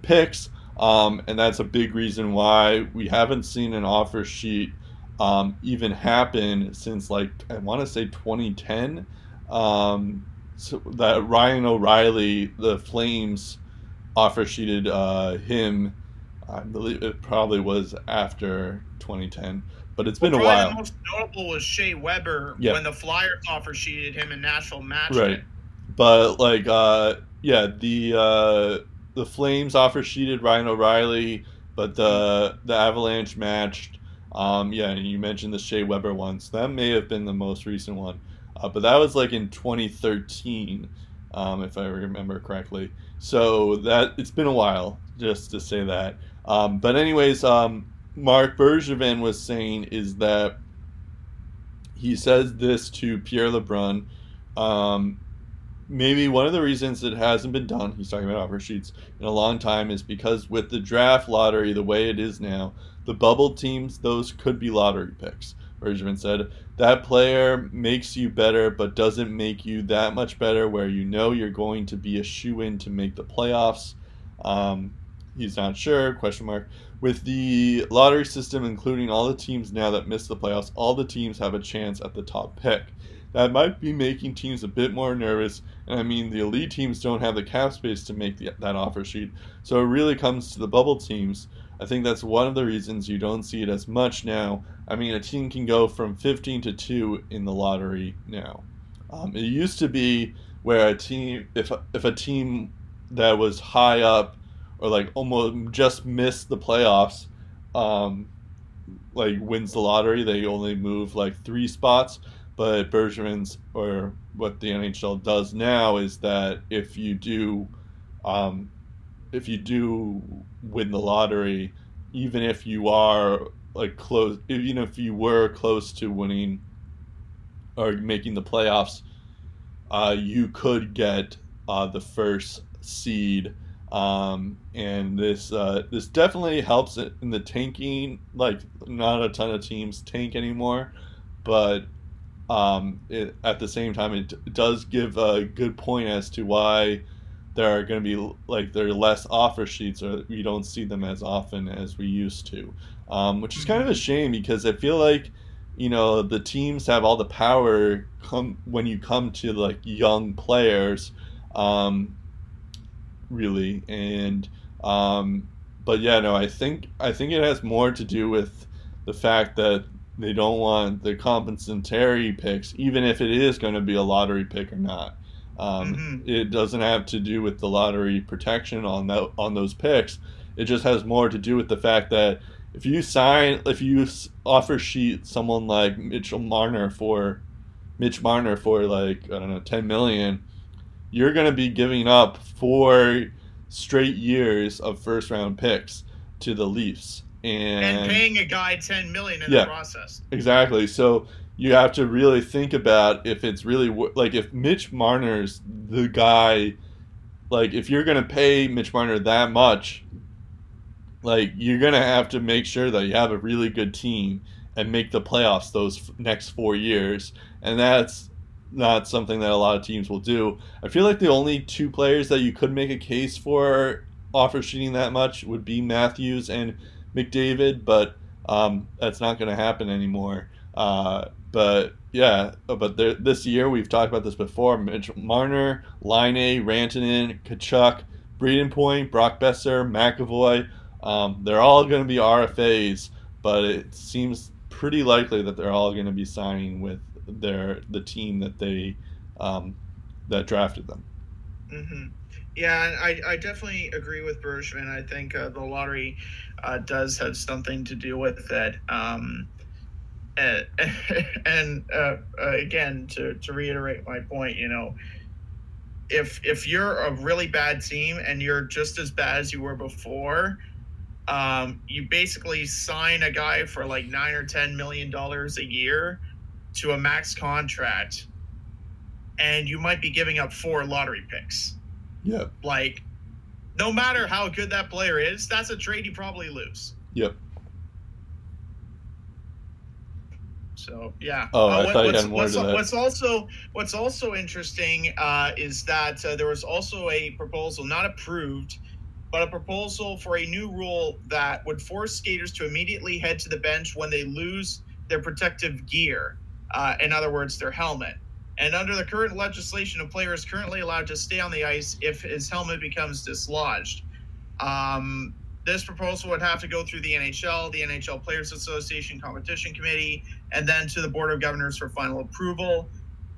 picks, um, and that's a big reason why we haven't seen an offer sheet um, even happen since like I want to say 2010. Um, so that Ryan O'Reilly, the Flames, offer sheeted uh, him. I believe it probably was after 2010, but it's been a while. The most notable was Shea Weber Yeah. when the Flyers offer sheeted him in Nashville match. Right. But like, uh, yeah, the uh, the Flames offer sheeted Ryan O'Reilly, but the the Avalanche matched. Um, yeah, you mentioned the Shea Weber one, so that may have been the most recent one, uh, but that was like in 2013, um, if I remember correctly. So that it's been a while, just to say that. Um, but anyways, um, Marc Bergevin was saying is that he says this to Pierre LeBrun. Um, maybe one of the reasons it hasn't been done, he's talking about offer sheets, in a long time is because with the draft lottery the way it is now, the bubble teams, those could be lottery picks. Bergevin said, that player makes you better, but doesn't make you that much better where you know you're going to be a shoe in to make the playoffs. Um, he's not sure, question mark. With the lottery system, including all the teams now that miss the playoffs, all the teams have a chance at the top pick. That might be making teams a bit more nervous, and I mean, the elite teams don't have the cap space to make the, that offer sheet, so it really comes to the bubble teams. I think that's one of the reasons you don't see it as much now. I mean, a team can go from 15 to 2 in the lottery now. Um, it used to be where a team, if, if a team that was high up or like almost just missed the playoffs, um, like wins the lottery, they only move like three spots. But Bergevin's or what the NHL does now is that if you do, um, if you do win the lottery, even if you are like close, even if you were close to winning or making the playoffs, uh, you could get uh, the first seed. Um, and this uh, this definitely helps in the tanking. Like not a ton of teams tank anymore, but um, it, at the same time, it, it does give a good point as to why there are going to be like there are less offer sheets, or we don't see them as often as we used to, um, which is kind of a shame because I feel like you know the teams have all the power come when you come to like young players, um, really, and um, but yeah, no, I think I think it has more to do with the fact that they don't want the compensatory picks, even if it is going to be a lottery pick or not. Um, Mhm. It doesn't have to do with the lottery protection on that on those picks. It just has more to do with the fact that if you sign, if you offer sheet someone like Mitchell Marner for Mitch Marner for like I don't know ten million, you're going to be giving up four straight years of first round picks to the Leafs, And paying a guy ten million in Yeah. the process. Exactly. So you have to really think about if it's really like if Mitch Marner's the guy, like if you're gonna pay Mitch Marner that much, like you're gonna have to make sure that you have a really good team and make the playoffs those next four years, and that's not something that a lot of teams will do. I feel like the only two players that you could make a case for offer sheeting that much would be Matthews and McDavid, but um, that's not going to happen anymore. Uh, but yeah, but there, this year we've talked about this before. Mitch Marner, Laine, Rantanen, Tkachuk, Point, Brock Boeser, McAvoy. Um, they're all going to be RFAs, but it seems pretty likely that they're all going to be signing with their the team that they um, that drafted them. Mm-hmm. Yeah, I, I definitely agree with Bergman. I think uh, the lottery uh, does have something to do with it. Um, and, and uh, uh, again, to, to reiterate my point, you know, if if you're a really bad team and you're just as bad as you were before, um, you basically sign a guy for like nine or ten million dollars a year to a max contract, and you might be giving up four lottery picks. Yeah. Like, no matter how good that player is, that's a trade you probably lose. Yep. So yeah. Oh, uh, I thought you had more what's, to that. What's also what's also interesting uh, is that uh, there was also a proposal, not approved, but a proposal for a new rule that would force skaters to immediately head to the bench when they lose their protective gear. Uh, in other words, their helmet. And under the current legislation, a player is currently allowed to stay on the ice if his helmet becomes dislodged. Um, this proposal would have to go through the NHL, the NHL Players Association Competition Committee, and then to the Board of Governors for final approval.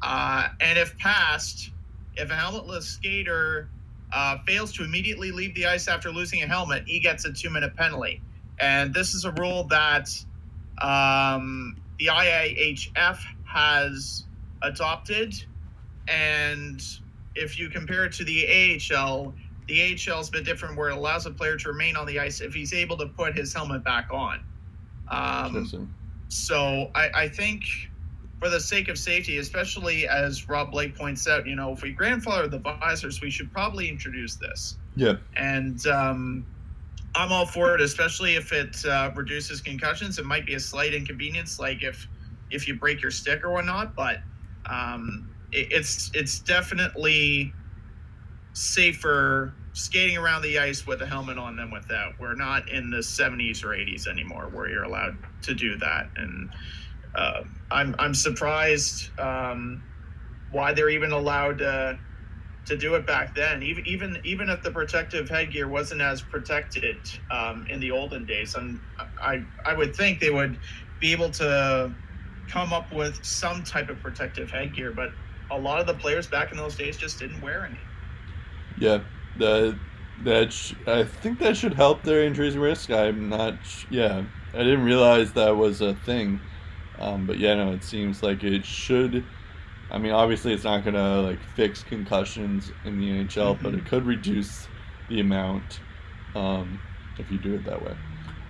Uh, and if passed, if a helmetless skater uh, fails to immediately leave the ice after losing a helmet, he gets a two minute penalty. And this is a rule that um, the IIHF has adopted. And if you compare it to the AHL, the AHL is a bit different where it allows a player to remain on the ice if he's able to put his helmet back on. Um, so I, I think for the sake of safety, especially as Rob Blake points out, you know, if we grandfather the visors, we should probably introduce this. Yeah. And um, I'm all for it, especially if it uh, reduces concussions. It might be a slight inconvenience, like if if you break your stick or whatnot, but um, it, it's it's definitely safer skating around the ice with a helmet on than that. We're not in the 70s or 80s anymore where you're allowed to do that, and uh, I'm I'm surprised um, why they're even allowed to to do it back then. Even even even if the protective headgear wasn't as protected um, in the olden days, and I I would think they would be able to come up with some type of protective headgear, but a lot of the players back in those days just didn't wear any. Yeah, that that sh- I think that should help their injuries risk. I'm not. Sh- yeah, I didn't realize that was a thing. Um, but yeah, no, it seems like it should. I mean, obviously, it's not gonna like fix concussions in the NHL, mm-hmm. but it could reduce the amount um, if you do it that way.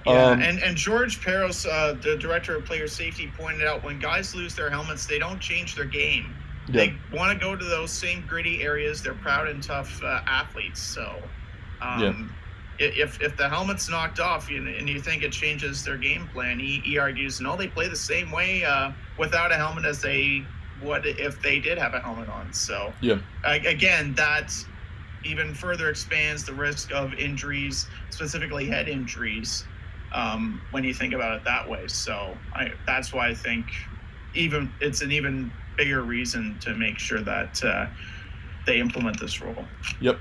Yeah, um, and, and George Parros, uh, the director of player safety, pointed out when guys lose their helmets, they don't change their game. They want to go to those same gritty areas. They're proud and tough uh, athletes. So, um, yeah if if the helmet's knocked off and you think it changes their game plan, he, he argues no, they play the same way uh, without a helmet as they would if they did have a helmet on. So yeah, again, that even further expands the risk of injuries, specifically head injuries, um, when you think about it that way. So I, that's why I think even it's an even bigger reason to make sure that uh, they implement this rule. Yep.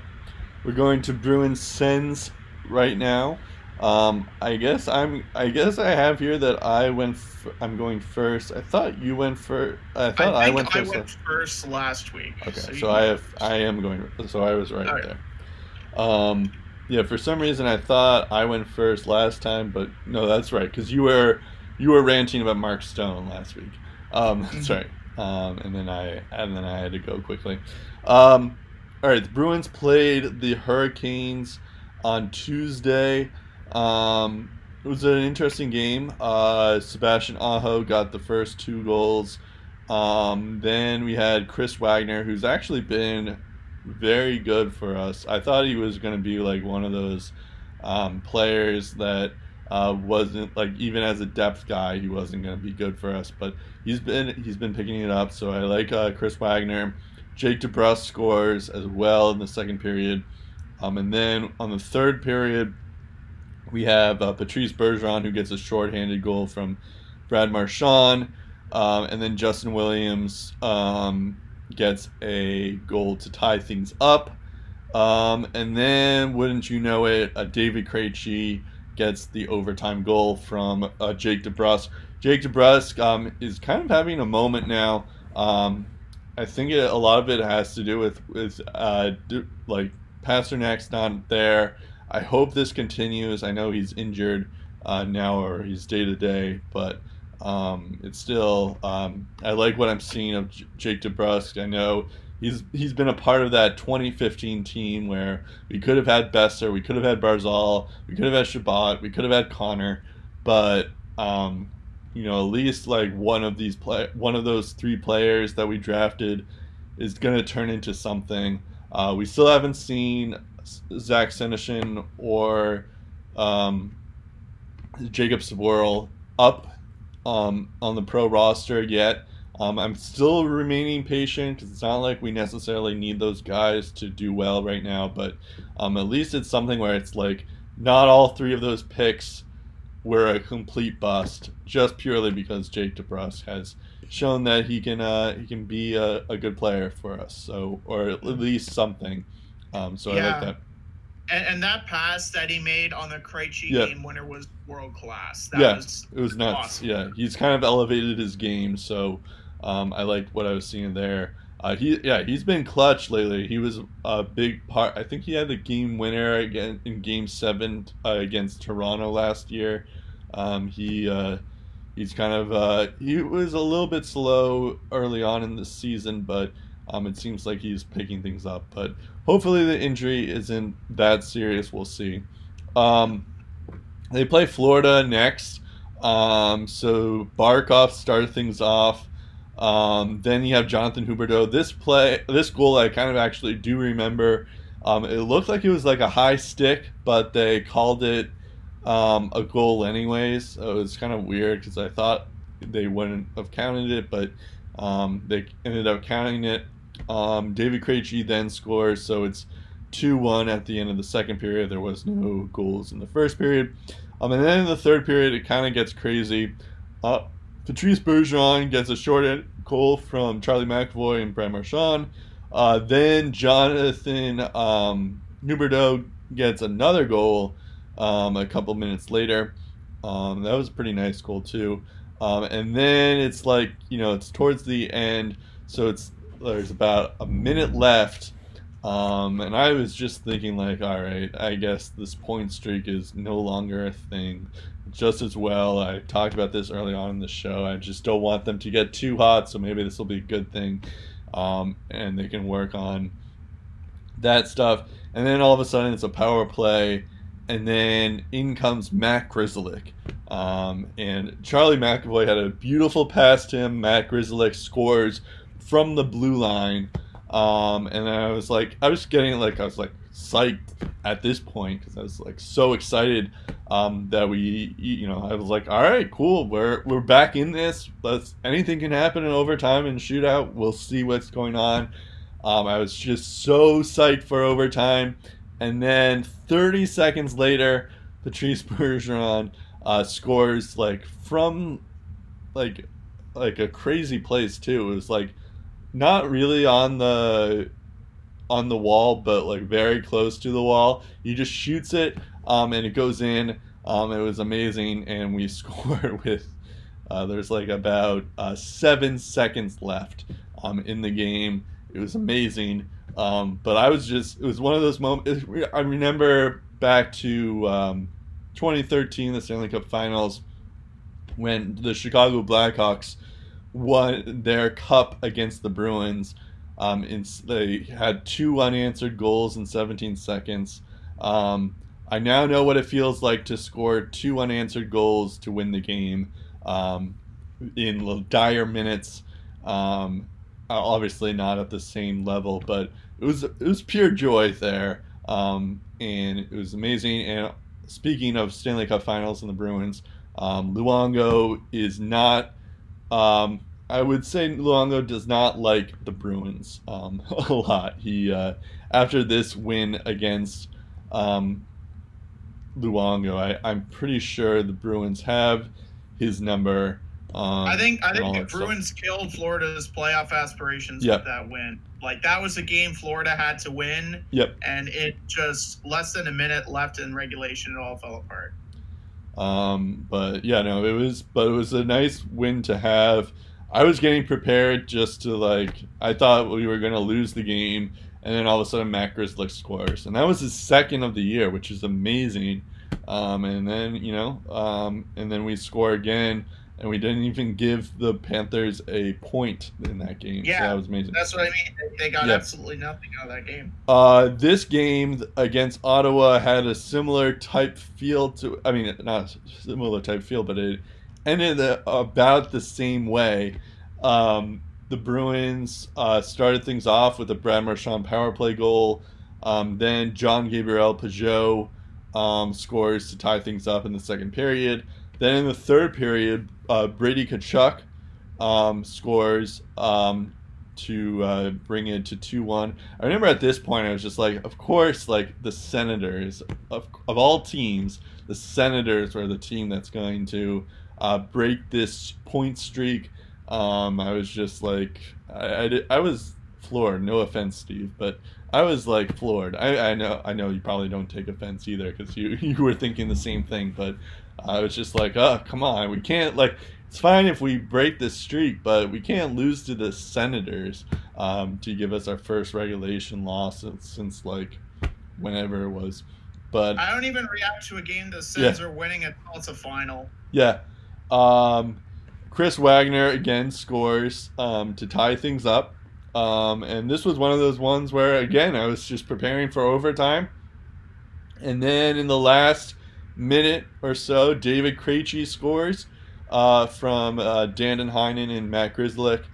We're going to Bruins Sens right now. Um, I guess I'm. I guess I have here that I went. F- I'm going first. I thought you went first. I thought I, I went first. I went first last week. Okay, so, so I have. I am going. So I was right, right. there. Um, yeah. For some reason, I thought I went first last time, but no, that's right. Because you were you were ranting about Mark Stone last week. Um, that's mm-hmm. right. Um, and then I and then I had to go quickly. Um, all right. The Bruins played the Hurricanes on Tuesday. Um, it was an interesting game. Uh, Sebastian Aho got the first two goals. Um, then we had Chris Wagner, who's actually been very good for us. I thought he was going to be like one of those um, players that uh, wasn't like even as a depth guy, he wasn't going to be good for us. But he's been he's been picking it up. So I like uh, Chris Wagner. Jake DeBrusk scores as well in the second period. Um, and then on the third period, We have uh, Patrice Bergeron who gets a shorthanded goal from Brad Marchand, um, and then Justin Williams um, gets a goal to tie things up. Um, and then, wouldn't you know it, uh, David Krejci gets the overtime goal from uh, Jake DeBrusk. Jake DeBrusk um, is kind of having a moment now. Um, I think it, a lot of it has to do with with uh, do, like Pastrnak's not there. I hope this continues. I know he's injured uh, now or he's day to day, but um, it's still um, I like what I'm seeing of J- Jake DeBrusk. I know he's he's been a part of that 2015 team where we could have had Boeser, we could have had Barzal, we could have had Chabot, we could have had Connor, but um, you know at least like one of these play one of those three players that we drafted is going to turn into something. Uh, we still haven't seen Zach Senyshyn or um, Jacob Zboril up um, on the pro roster yet. Um, I'm still remaining patient because it's not like we necessarily need those guys to do well right now, but um, at least it's something where it's like not all three of those picks were a complete bust just purely because Jake DeBrusk has shown that he can uh, he can be a, a, good player for us, so or at least something. Um, so yeah. I like that. And, and, that pass that he made on the Krejci yeah. game winner was world class. That yeah, was it was nuts. Awesome. Yeah, he's kind of elevated his game, so um, I liked what I was seeing there. Uh, he yeah he's been clutch lately. He was a big part. I think he had the game winner again in Game Seven uh, against Toronto last year. Um, he uh, he's kind of uh, he was a little bit slow early on in the season, but um, it seems like he's picking things up. But hopefully the injury isn't that serious. We'll see. Um, they play Florida next. Um, so Barkov started things off. Um, then you have Jonathan Huberdeau. This play, this goal, I kind of actually do remember. Um, it looked like it was like a high stick, but they called it um, a goal anyways. It was kind of weird because I thought they wouldn't have counted it, but um, they ended up counting it. Um, David Krejci then scores, so it's 2-1 at the end of the second period. There was no goals in the first period. Um, and then in the third period, it kind of gets crazy. Uh, Patrice Bergeron gets a short goal from Charlie McAvoy and Brad Marchand. Uh, then Jonathan um, gets another goal um, a couple minutes later. Um, that was a pretty nice goal too. Um, and then it's like you know it's towards the end, so it's there's about a minute left. Um, and I was just thinking like, all right, I guess this point streak is no longer a thing just as well. I talked about this early on in the show. I just don't want them to get too hot, so maybe this will be a good thing, um, and they can work on that stuff. And then all of a sudden, it's a power play, and then in comes Matt Grzelcyk. Um, and Charlie McAvoy had a beautiful pass to him. Matt Grzelcyk scores from the blue line. Um, and I was like, I was getting like, I was like, psyched at this point because I was like so excited um, that we, you know, I was like, all right, cool, we're we're back in this. Let's anything can happen in overtime and shootout. We'll see what's going on. Um, I was just so psyched for overtime, and then 30 seconds later, Patrice Bergeron uh, scores like from like like a crazy place too. It was like not really on the on the wall, but like very close to the wall. He just shoots it, um, and it goes in. Um, it was amazing, and we scored with. Uh, there's like about uh, seven seconds left um, in the game. It was amazing, um, but I was just. It was one of those moments. I remember back to um, 2013, the Stanley Cup Finals, when the Chicago Blackhawks won their cup against the Bruins. Um, in, they had two unanswered goals in 17 seconds. Um, I now know what it feels like to score two unanswered goals to win the game um, in dire minutes. Um, obviously not at the same level, but it was it was pure joy there, um, and it was amazing. And speaking of Stanley Cup Finals and the Bruins, um, Luongo is not. Um, I would say Luongo does not like the Bruins um, a lot. He uh, after this win against um, Luongo. I, I'm pretty sure the Bruins have his number. Um, I think I think the that stuff. Bruins killed Florida's playoff aspirations Yep. with that win. Like that was a game Florida had to win, Yep. and it just less than a minute left in regulation, it all fell apart. Um, but yeah, no, it was, but it was a nice win to have. I was getting prepared just to like, I thought we were gonna lose the game, and then all of a sudden Matt Grzelcyk scores, and that was his second of the year, which is amazing. Um, and then you know, um, and then we score again, and we didn't even give the Panthers a point in that game. so Yeah, that was amazing. That's what I mean. They, they got Yeah. absolutely nothing out of that game. Uh, this game against Ottawa had a similar type feel to. I mean, not similar type feel, but it ended the, about the same way. Um, the Bruins uh, started things off with a Brad Marchand power play goal. Um, then Jean-Gabriel Pageau um, scores to tie things up in the second period. Then in the third period, uh, Brady Tkachuk um, scores um, to uh, bring it to 2 1. I remember at this point, I was just like, of course, like the Senators, of, of all teams, the Senators are the team that's going to uh, break this point streak. Um, I was just like, I, I, did- I was floored. No offense, Steve, but I was like floored. I, I know I know you probably don't take offense either because you you were thinking the same thing, but I was just like, oh come on, we can't like. It's fine if we break this streak, but we can't lose to the Senators um, to give us our first regulation loss since, since like whenever it was. But I don't even react to a game the Sens are winning until it's a final. Yeah. Um, Chris Wagner again scores um, to tie things up. Um, and this was one of those ones where, again, I was just preparing for overtime. And then in the last minute or so, David Krejci scores uh, from uh, Danton Heinen and Matt Grzelcyk.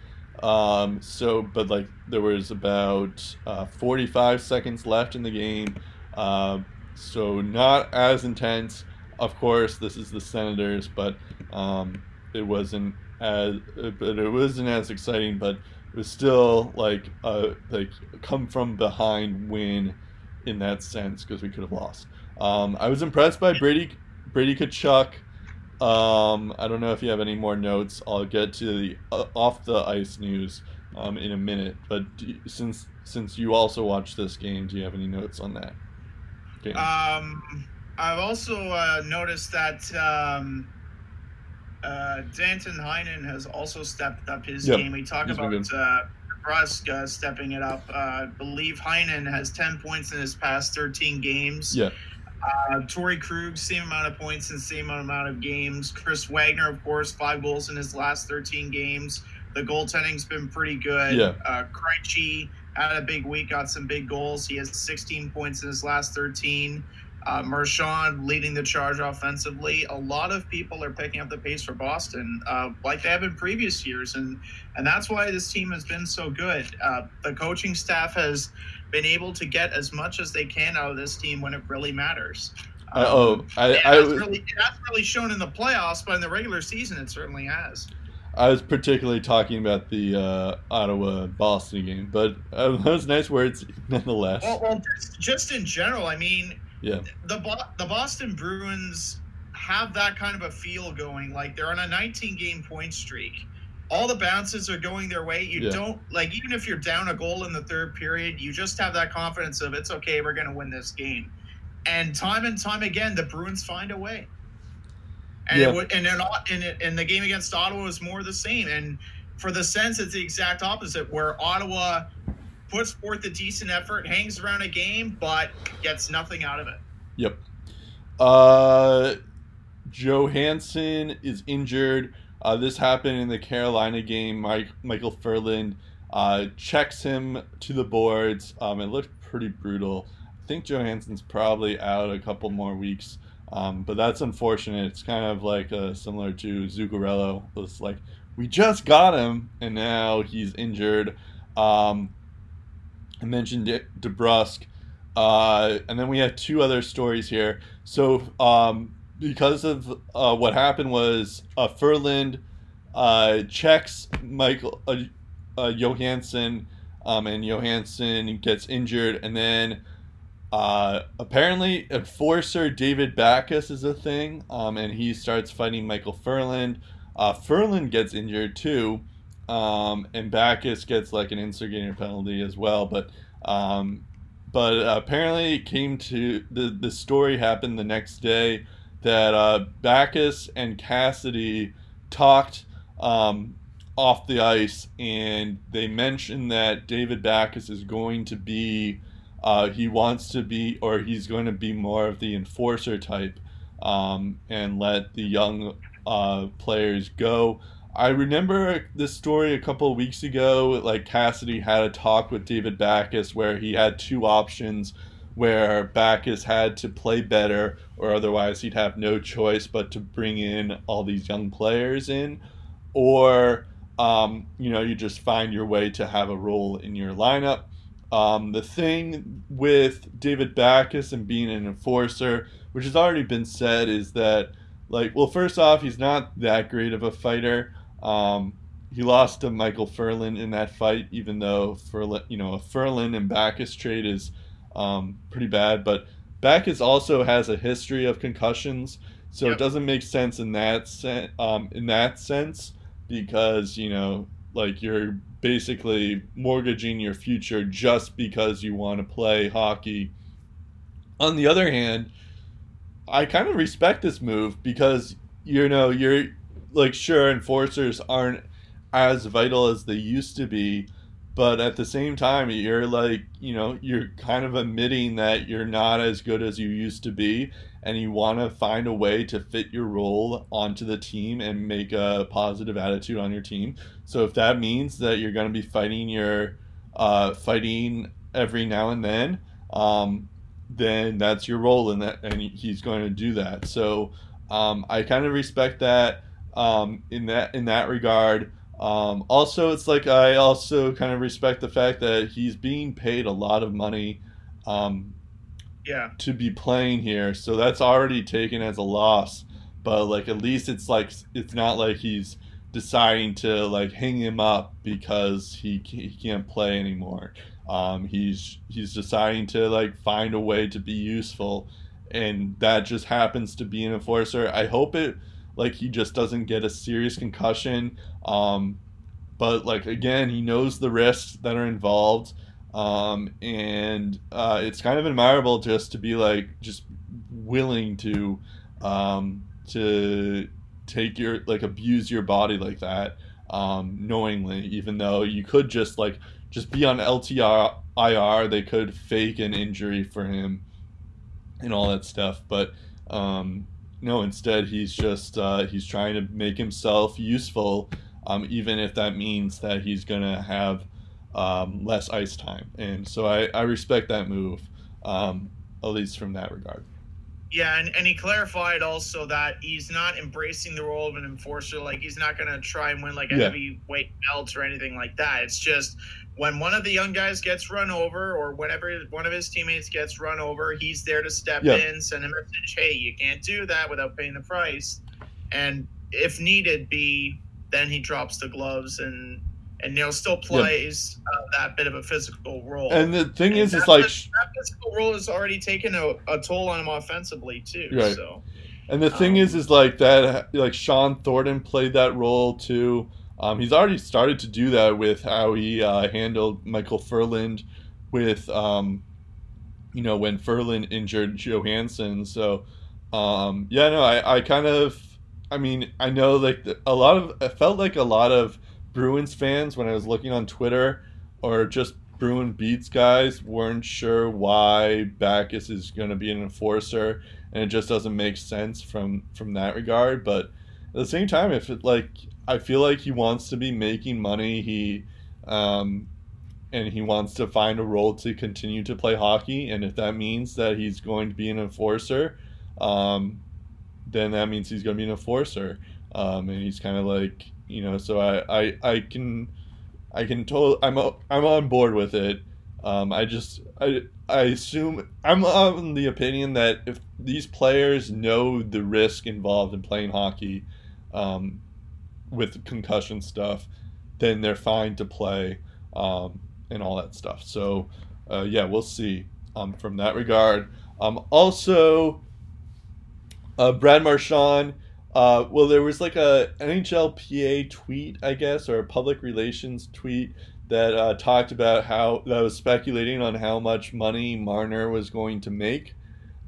Um, so, but like there was about uh, 45 seconds left in the game. Uh, so not as intense. Of course, this is the Senators, but um, it wasn't as but it wasn't as exciting. But it was still like a like come from behind win in that sense because we could have lost. Um, I was impressed by Brady Brady Tkachuk. Um, I don't know if you have any more notes. I'll get to the uh, off the ice news um, in a minute. But do since since you also watched this game, do you have any notes on that? game? Um, I've also uh, noticed that um, uh, Danton Heinen has also stepped up his Yep, game. We talk he's about uh, uh, stepping it up. Uh, I believe Heinen has 10 points in his past 13 games. yeah, Uh, Torey Krug, same amount of points and same amount of games. Chris Wagner, of course, five goals in his last 13 games. The goaltending's been pretty good. Yeah. Uh, Krejci had a big week, got some big goals. He has 16 points in his last 13. Uh, Marchand leading the charge offensively. A lot of people are picking up the pace for Boston, uh, like they have in previous years, and and that's why this team has been so good. Uh, the coaching staff has been able to get as much as they can out of this team when it really matters. I, oh, I, I, has really, it has really shown in the playoffs, but in the regular season, it certainly has. I was particularly talking about the uh, Ottawa Boston game, but uh, those nice words nonetheless. Well, well just, just in general, I mean, Yeah. the Bo- the Boston Bruins have that kind of a feel going. Like they're on a 19 game point streak. All the bounces are going their way. You Yeah. don't like even if you're down a goal in the third period, you just have that confidence of it's okay, we're going to win this game. And time and time again, the Bruins find a way. And Yeah. it would, and in, in, in the game against Ottawa was more the same. And for the sense, it's the exact opposite, where Ottawa puts forth a decent effort, hangs around a game, but gets nothing out of it. Yep. Uh, Johansson is injured. Uh, this happened in the Carolina game. Mike, Michael Ferland uh, checks him to the boards. Um, it looked pretty brutal. I think Johansson's probably out a couple more weeks. Um, but that's unfortunate. It's kind of like uh, similar to Zuccarello. It's like, we just got him, and now he's injured. Um, I mentioned De- DeBrusk. Uh, and then we have two other stories here. So, um, because of uh, what happened was uh, Ferland uh, checks Michael uh, uh, Johansson, um, and Johansson gets injured, and then uh, apparently, enforcer David Backes is a thing, um, and he starts fighting Michael Ferland. Uh, Ferland gets injured too, um, and Backes gets like an instigator penalty as well. But um, but apparently, it came to the the story happened the next day that uh, Backes and Cassidy talked um, off the ice, and they mentioned that David Backes is going to be uh, he wants to be, or he's going to be more of the enforcer type um, and let the young uh, players go. I remember this story a couple of weeks ago. Like Cassidy had a talk with David Backes where he had two options where Backes had to play better or otherwise he'd have no choice but to bring in all these young players in or um, you know you just find your way to have a role in your lineup um, the thing with David Backes and being an enforcer, which has already been said, is that, like, well, first off, he's not that great of a fighter. Um, he lost to Michael Ferland in that fight, even though Ferland, you know, a Ferland and Backes trade is um, pretty bad. But Backes also has a history of concussions, so yep. it doesn't make sense in that sen- um, in that sense because you know, like you're basically mortgaging your future just because you want to play hockey. On the other hand, I kind of respect this move because you know you're like sure enforcers aren't as vital as they used to be, but at the same time you're like you know you're kind of admitting that you're not as good as you used to be and you want to find a way to fit your role onto the team and make a positive attitude on your team. So if that means that you're going to be fighting your uh, fighting every now and then, um, then that's your role in that, and he's going to do that. So um, I kind of respect that um, in that in that regard. Um, also, it's like I also kind of respect the fact that he's being paid a lot of money um, yeah. to be playing here. So that's already taken as a loss. But like at least it's like it's not like he's deciding to like hang him up because he, he can't play anymore. Um, he's he's deciding to like find a way to be useful. And that just happens to be an enforcer. I hope it like he just doesn't get a serious concussion um, but like again he knows the risks that are involved um, and uh, it's kind of admirable just to be like just willing to um, to take your like abuse your body like that um, knowingly, even though you could just like just be on LTR IR, they could fake an injury for him and all that stuff, but um, no, instead he's just uh, he's trying to make himself useful, um, even if that means that he's gonna have um, less ice time. And so I, I respect that move, um, at least from that regard. Yeah, and, and he clarified also that he's not embracing the role of an enforcer. Like he's not going to try and win like a yeah. heavyweight belt or anything like that. It's just when one of the young guys gets run over or whenever one of his teammates gets run over, he's there to step yeah. in, send a message, hey, you can't do that without paying the price. And if needed be, then he drops the gloves and and Neil still plays yeah. uh, that bit of a physical role. And the thing and is, it's like that physical role has already taken a, a toll on him offensively too. Right. So. And the thing um, is, is like that, like Shawn Thornton played that role too. Um, he's already started to do that with how he uh, handled Michael Ferland with, um, you know, when Ferland injured Johansson. So, um, yeah, no, I, I kind of, I mean, I know like a lot of, it felt like a lot of Bruins fans, when I was looking on Twitter, or just Bruin Beats guys, weren't sure why Backes is going to be an enforcer, and it just doesn't make sense from from that regard. But at the same time, if it like, I feel like he wants to be making money. He, um, and he wants to find a role to continue to play hockey. And if that means that he's going to be an enforcer, um, then that means he's going to be an enforcer. Um, and he's kind of like you know so I, I i can i can totally i'm i'm on board with it um, i just i i assume i'm on the opinion that if these players know the risk involved in playing hockey um, with concussion stuff then they're fine to play um, and all that stuff so uh, yeah we'll see um, from that regard. Um, also, uh, Brad Marchand. Uh, well, there was like a NHLPA tweet, I guess, or a public relations tweet that uh, talked about how that was speculating on how much money Marner was going to make.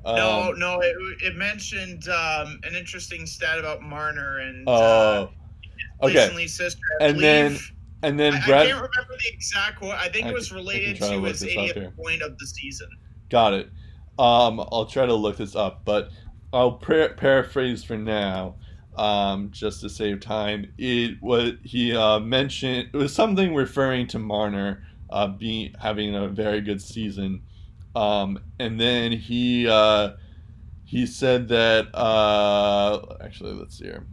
no, um, no, it, it mentioned um, an interesting stat about Marner and oh, uh, okay, sister. and then and then I, Brad, I can't remember the exact quote. I think I, it was related to, to his 80th point of the season. Got it. Um, I'll try to look this up, but I'll par- paraphrase for now, um, just to save time. It was he uh, mentioned it was something referring to Marner uh, being having a very good season, um, and then he uh, he said that uh, actually let's see here.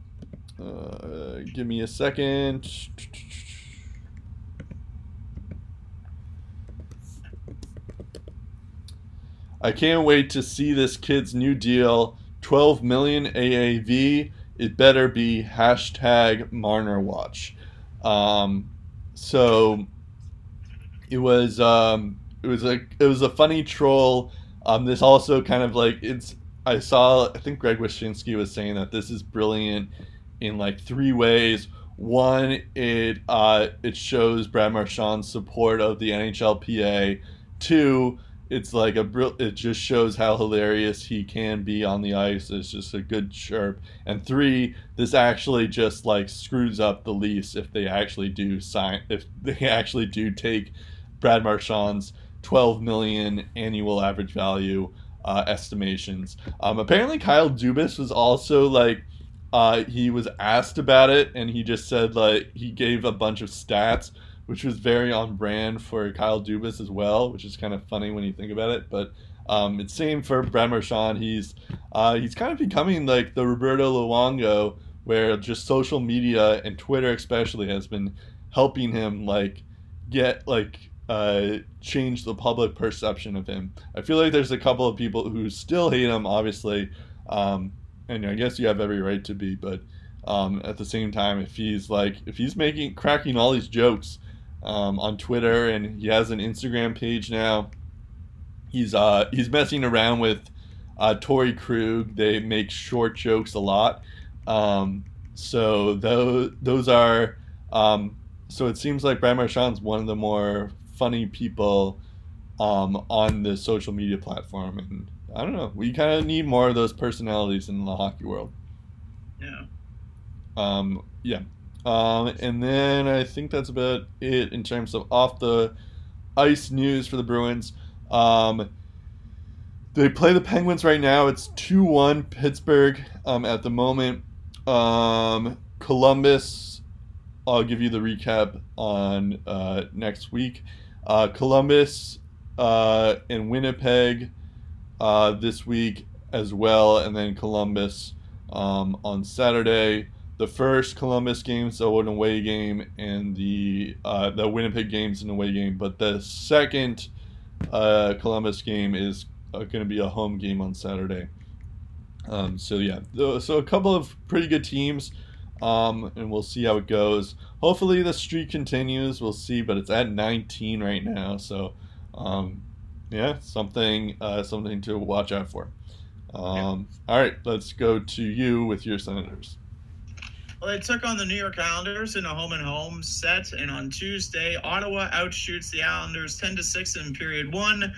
Uh, give me a second. I can't wait to see this kid's new deal. 12 million AAV. It better be hashtag Marner Watch. Um, so it was um, it was a it was a funny troll. Um, this also kind of like it's I saw I think Greg Wyshynski was saying that this is brilliant in like three ways. One, it uh, it shows Brad Marchand's support of the NHLPA. Two, it's like a it just shows how hilarious he can be on the ice. It's just a good chirp. And three, this actually just like screws up the Leafs if they actually do sign if they actually do take Brad Marchand's 12 million annual average value uh, estimations. Um, apparently, Kyle Dubas was also like. Uh, he was asked about it and he just said like he gave a bunch of stats which was very on brand for Kyle Dubas as well, which is kind of funny when you think about it. But um, it's same for Brad Marchand. He's uh, he's kind of becoming like the Roberto Luongo, where just social media and Twitter especially has been helping him like get like uh, change the public perception of him. I feel like there's a couple of people who still hate him, obviously, um, and I guess you have every right to be, but. Um, at the same time, if he's like, if he's making, cracking all these jokes um, on Twitter, and he has an Instagram page now. He's uh, he's messing around with uh, Torey Krug. They make short jokes a lot. Um, so those those are um, so it seems like Brad Marchand's one of the more funny people um, on the social media platform, and I don't know. We kind of need more of those personalities in the hockey world. Yeah. Um, yeah. Um, and then I think that's about it in terms of off the ice news for the Bruins. Um, they play the Penguins right now. It's 2 1 Pittsburgh um, at the moment. Um, Columbus, I'll give you the recap on uh, next week. Uh, Columbus uh, and Winnipeg uh, this week as well, and then Columbus um, on Saturday the first Columbus game, so an away game, and the uh, the Winnipeg game's an away game. But the second uh, Columbus game is uh, going to be a home game on Saturday. Um, so yeah, so a couple of pretty good teams, um, and we'll see how it goes. Hopefully the streak continues. We'll see, but it's at 19 right now, so um, yeah, something uh, something to watch out for. Um, all right, let's go to you with your Senators. Well, they took on the New York Islanders in a home and home set, and on Tuesday, Ottawa outshoots the Islanders 10 to 6 in period one.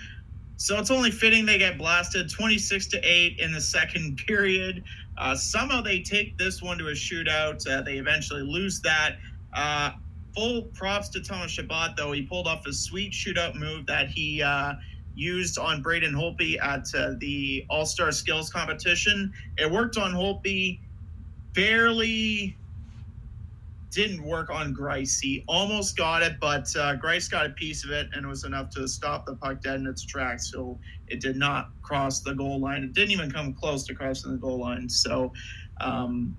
So it's only fitting they get blasted 26 to 8 in the second period. Uh, somehow they take this one to a shootout. Uh, they eventually lose that. Uh, full props to Thomas Chabot, though. He pulled off a sweet shootout move that he uh, used on Braden Holtby at uh, the All Star Skills competition. It worked on Holtby barely didn't work on Greiss. He almost got it, but uh, Greiss got a piece of it, and it was enough to stop the puck dead in its tracks. So it did not cross the goal line. It didn't even come close to crossing the goal line. So um,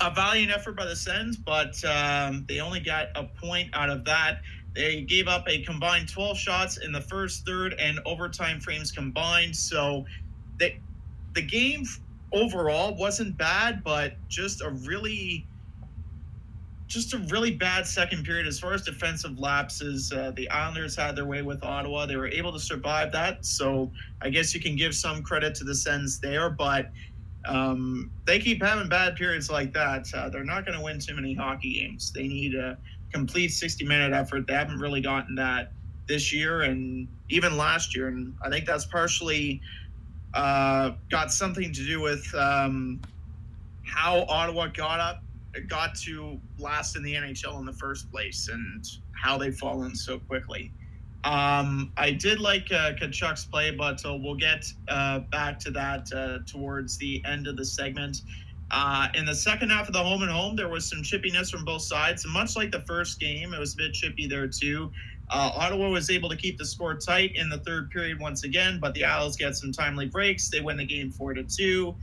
a valiant effort by the Sens, but um, they only got a point out of that. They gave up a combined 12 shots in the first, third, and overtime frames combined. So they, the game overall wasn't bad, but just a really just a really bad second period as far as defensive lapses. Uh, the Islanders had their way with Ottawa. They were able to survive that. So I guess you can give some credit to the Sens there, but um, they keep having bad periods like that. Uh, they're not going to win too many hockey games. They need a complete 60 minute effort. They haven't really gotten that this year and even last year. And I think that's partially uh, got something to do with um, how Ottawa got up got to last in the NHL in the first place and how they've fallen so quickly. Um, I did like uh, Tkachuk's play, but uh, we'll get uh, back to that uh, towards the end of the segment. Uh, in the second half of the home and home, there was some chippiness from both sides. And much like the first game, it was a bit chippy there too. Uh, Ottawa was able to keep the score tight in the third period once again, but the Isles get some timely breaks. They win the game four to two.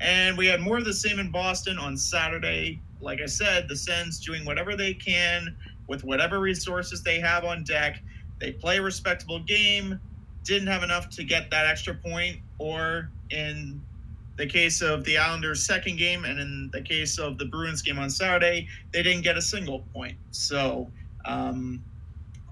And we had more of the same in Boston on Saturday like I said, the Sens doing whatever they can with whatever resources they have on deck. They play a respectable game, didn't have enough to get that extra point, or in the case of the Islanders' second game, and in the case of the Bruins game on Saturday, they didn't get a single point. So um,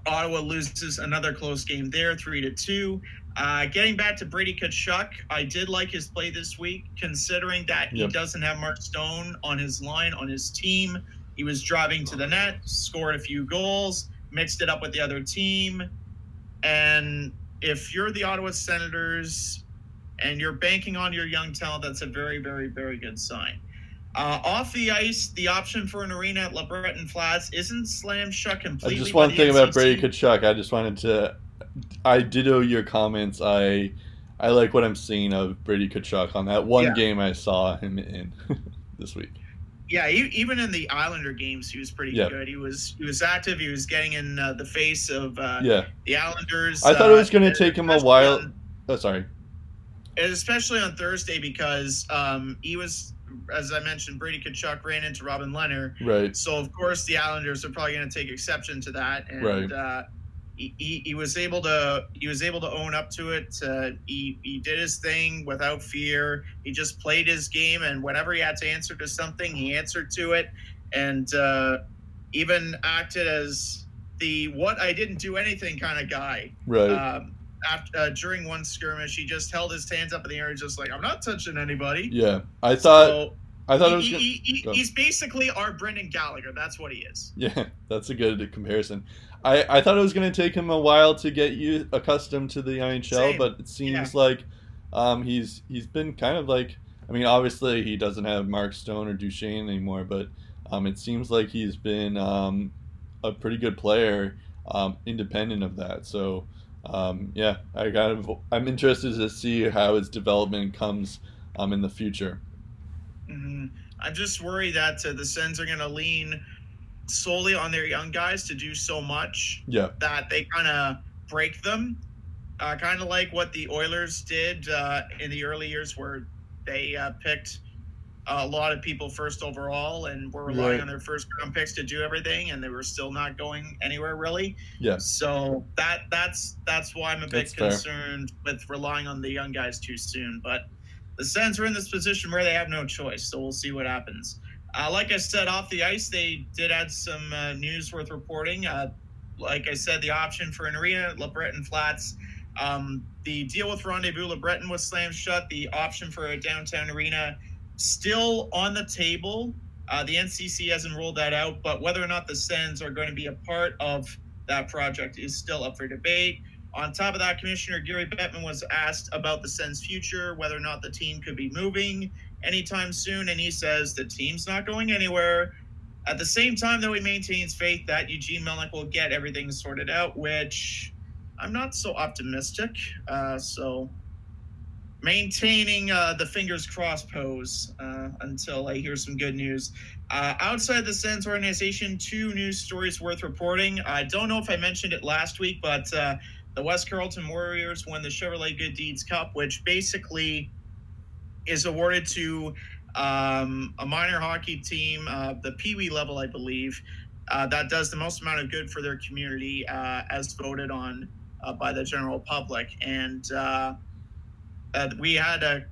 Ottawa loses another close game there, three to two. Uh, getting back to Brady Tkachuk, I did like his play this week, considering that he doesn't have Mark Stone on his line, on his team. He was driving to the net, scored a few goals, mixed it up with the other team. And if you're the Ottawa Senators and you're banking on your young talent, that's a very, very, very good sign. Uh, off the ice, the option for an arena at LeBreton Flats isn't slam shut completely. I Just one thing about Brady Tkachuk, I just wanted to I ditto your comments. I I like what I'm seeing of Brady Tkachuk on that one yeah. game I saw him in this week. Yeah, even in the Islander games, he was pretty yeah. good. He was he was active. He was getting in uh, the face of uh, yeah. the Islanders. I thought it was going to uh, take him a while. On, oh, sorry. Especially on Thursday because um, he was, as I mentioned, Brady Tkachuk ran into Robin Lehner. Right. So of course the Islanders are probably going to take exception to that, and right. He, he, was able to he was able to own up to it. Uh, he he did his thing without fear. He just played his game, and whenever he had to answer to something, he answered to it, and uh, even acted as the "what I didn't do anything" kind of guy. Right. Um, after uh, during one skirmish, he just held his hands up in the air, just like I'm not touching anybody. Yeah, I thought. So, I thought he, it was. Gonna, he, he, he's basically our Brendan Gallagher. That's what he is. Yeah, that's a good comparison. I, I thought it was going to take him a while to get you accustomed to the NHL, Same. but it seems yeah. like um, he's he's been kind of like. I mean, obviously he doesn't have Mark Stone or Duchene anymore, but um, it seems like he's been um, a pretty good player, um, independent of that. So um, yeah, I kind of I'm interested to see how his development comes um, in the future. Mm-hmm. I'm just worried that uh, the Sens are going to lean solely on their young guys to do so much yeah. that they kind of break them. Uh, kind of like what the Oilers did uh, in the early years, where they uh, picked a lot of people first overall and were relying right. on their first round picks to do everything, and they were still not going anywhere really. Yeah. So that that's that's why I'm a bit that's concerned fair. with relying on the young guys too soon. But the Sens are in this position where they have no choice, so we'll see what happens. Uh, like I said, off the ice, they did add some uh, news worth reporting. Uh, like I said, the option for an arena at LeBreton Flats. Um, the deal with Rendezvous LeBreton was slammed shut. The option for a downtown arena still on the table. Uh, the NCC hasn't ruled that out, but whether or not the Sens are going to be a part of that project is still up for debate. On top of that, Commissioner Gary Bettman was asked about the Sens' future, whether or not the team could be moving anytime soon, and he says the team's not going anywhere. At the same time, though, he maintains faith that Eugene Melnyk will get everything sorted out, which I'm not so optimistic. Uh, so maintaining uh, the fingers crossed pose uh, until I hear some good news. Uh, outside the Sens organization, two news stories worth reporting. I don't know if I mentioned it last week, but uh, the West Carleton Warriors won the Chevrolet Good Deeds Cup, which basically is awarded to um, a minor hockey team, uh, the Pee Wee level, I believe, uh, that does the most amount of good for their community uh, as voted on uh, by the general public. And uh, we had a.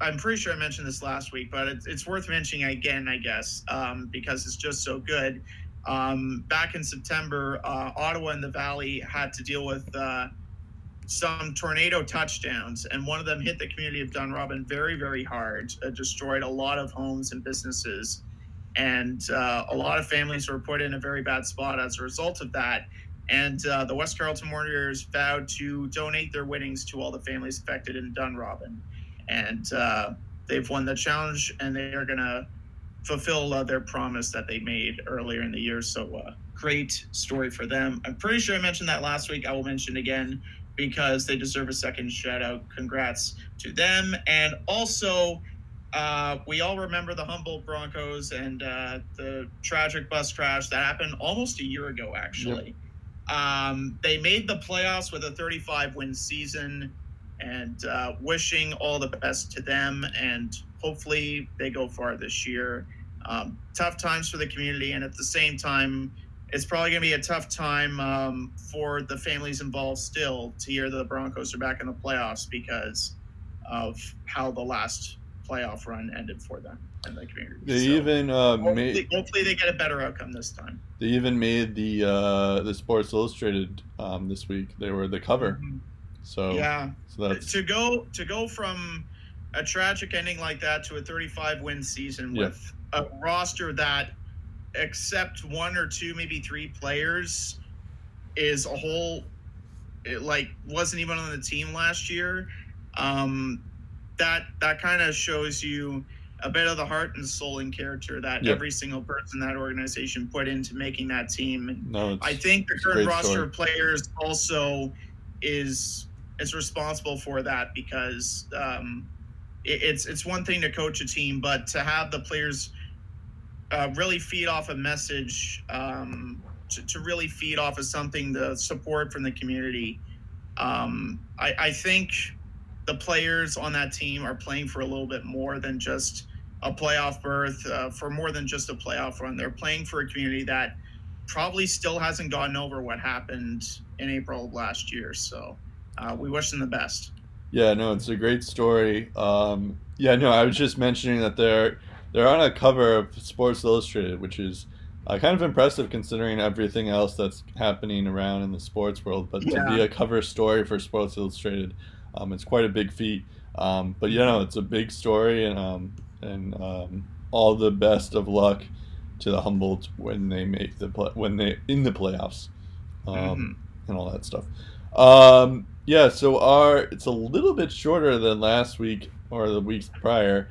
I'm pretty sure I mentioned this last week, but it's, it's worth mentioning again, I guess, um, because it's just so good. Um, back in September, Ottawa and the Valley had to deal with some tornado touchdowns, and one of them hit the community of Dunrobin very, very hard. It destroyed a lot of homes and businesses, and uh, a lot of families were put in a very bad spot as a result of that. And uh, the West Carleton Warriors vowed to donate their winnings to all the families affected in Dunrobin. And uh, they've won the challenge and they are going to fulfill uh, their promise that they made earlier in the year. So, uh, great story for them. I'm pretty sure I mentioned that last week. I will mention again because they deserve a second shout out. Congrats to them. And also, uh, we all remember the Humboldt Broncos and uh, the tragic bus crash that happened almost a year ago, actually. Yep. Um, they made the playoffs with a 35 win season and uh, wishing all the best to them. And hopefully they go far this year. Um, tough times for the community. And at the same time, it's probably going to be a tough time um, for the families involved still to hear that the Broncos are back in the playoffs because of how the last playoff run ended for them in the community. They so even uh, hopefully, made. Hopefully, they get a better outcome this time. They even made the uh, the Sports Illustrated um, this week. They were the cover. Mm-hmm. So yeah, so that's to go to go from a tragic ending like that to a 35 win season yeah. with a roster that, except one or two, maybe three players, is a whole. It like wasn't even on the team last year. Um, that that kind of shows you a bit of the heart and soul and character that every single person in that organization put into making that team. No, I think the current roster story. of players also is is responsible for that because um, it, it's it's one thing to coach a team, but to have the players uh, really feed off a message, um, to, to, really feed off of something, the support from the community. Um, I, I think the players on that team are playing for a little bit more than just a playoff berth, uh, for more than just a playoff run. They're playing for a community that probably still hasn't gotten over what happened in April of last year. So uh, we wish them the best. Yeah, no, it's a great story. Um, yeah, no, I was just mentioning that they're they're on a cover of Sports Illustrated, which is uh, kind of impressive considering everything else that's happening around in the sports world. But yeah. to be a cover story for Sports Illustrated um, it's quite a big feat. Um, but you know, it's a big story, and um, and um, all the best of luck to the Humboldt when they make the play, when they in the playoffs, um, mm-hmm. and all that stuff. Um, yeah, so our it's a little bit shorter than last week or the weeks prior,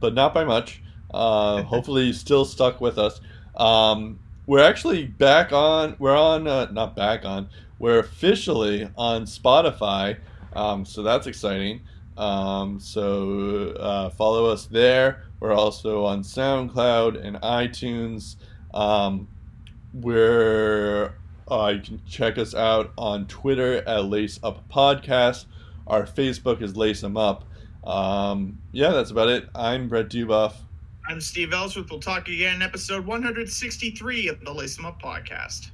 but not by much. Uh, hopefully, you still stuck with us. we're actually back on. We're on. Uh, not back on. We're officially on Spotify, um, so that's exciting. Um, so uh, follow us there. We're also on SoundCloud and iTunes. Um, we're uh, you can check us out on Twitter at Lace Up Podcast. Our Facebook is Lace Them Up. Um, yeah, that's about it. I'm Brett Dubuff. I'm Steve Ellsworth. We'll talk again in episode 163 of the Lace Them Up Podcast.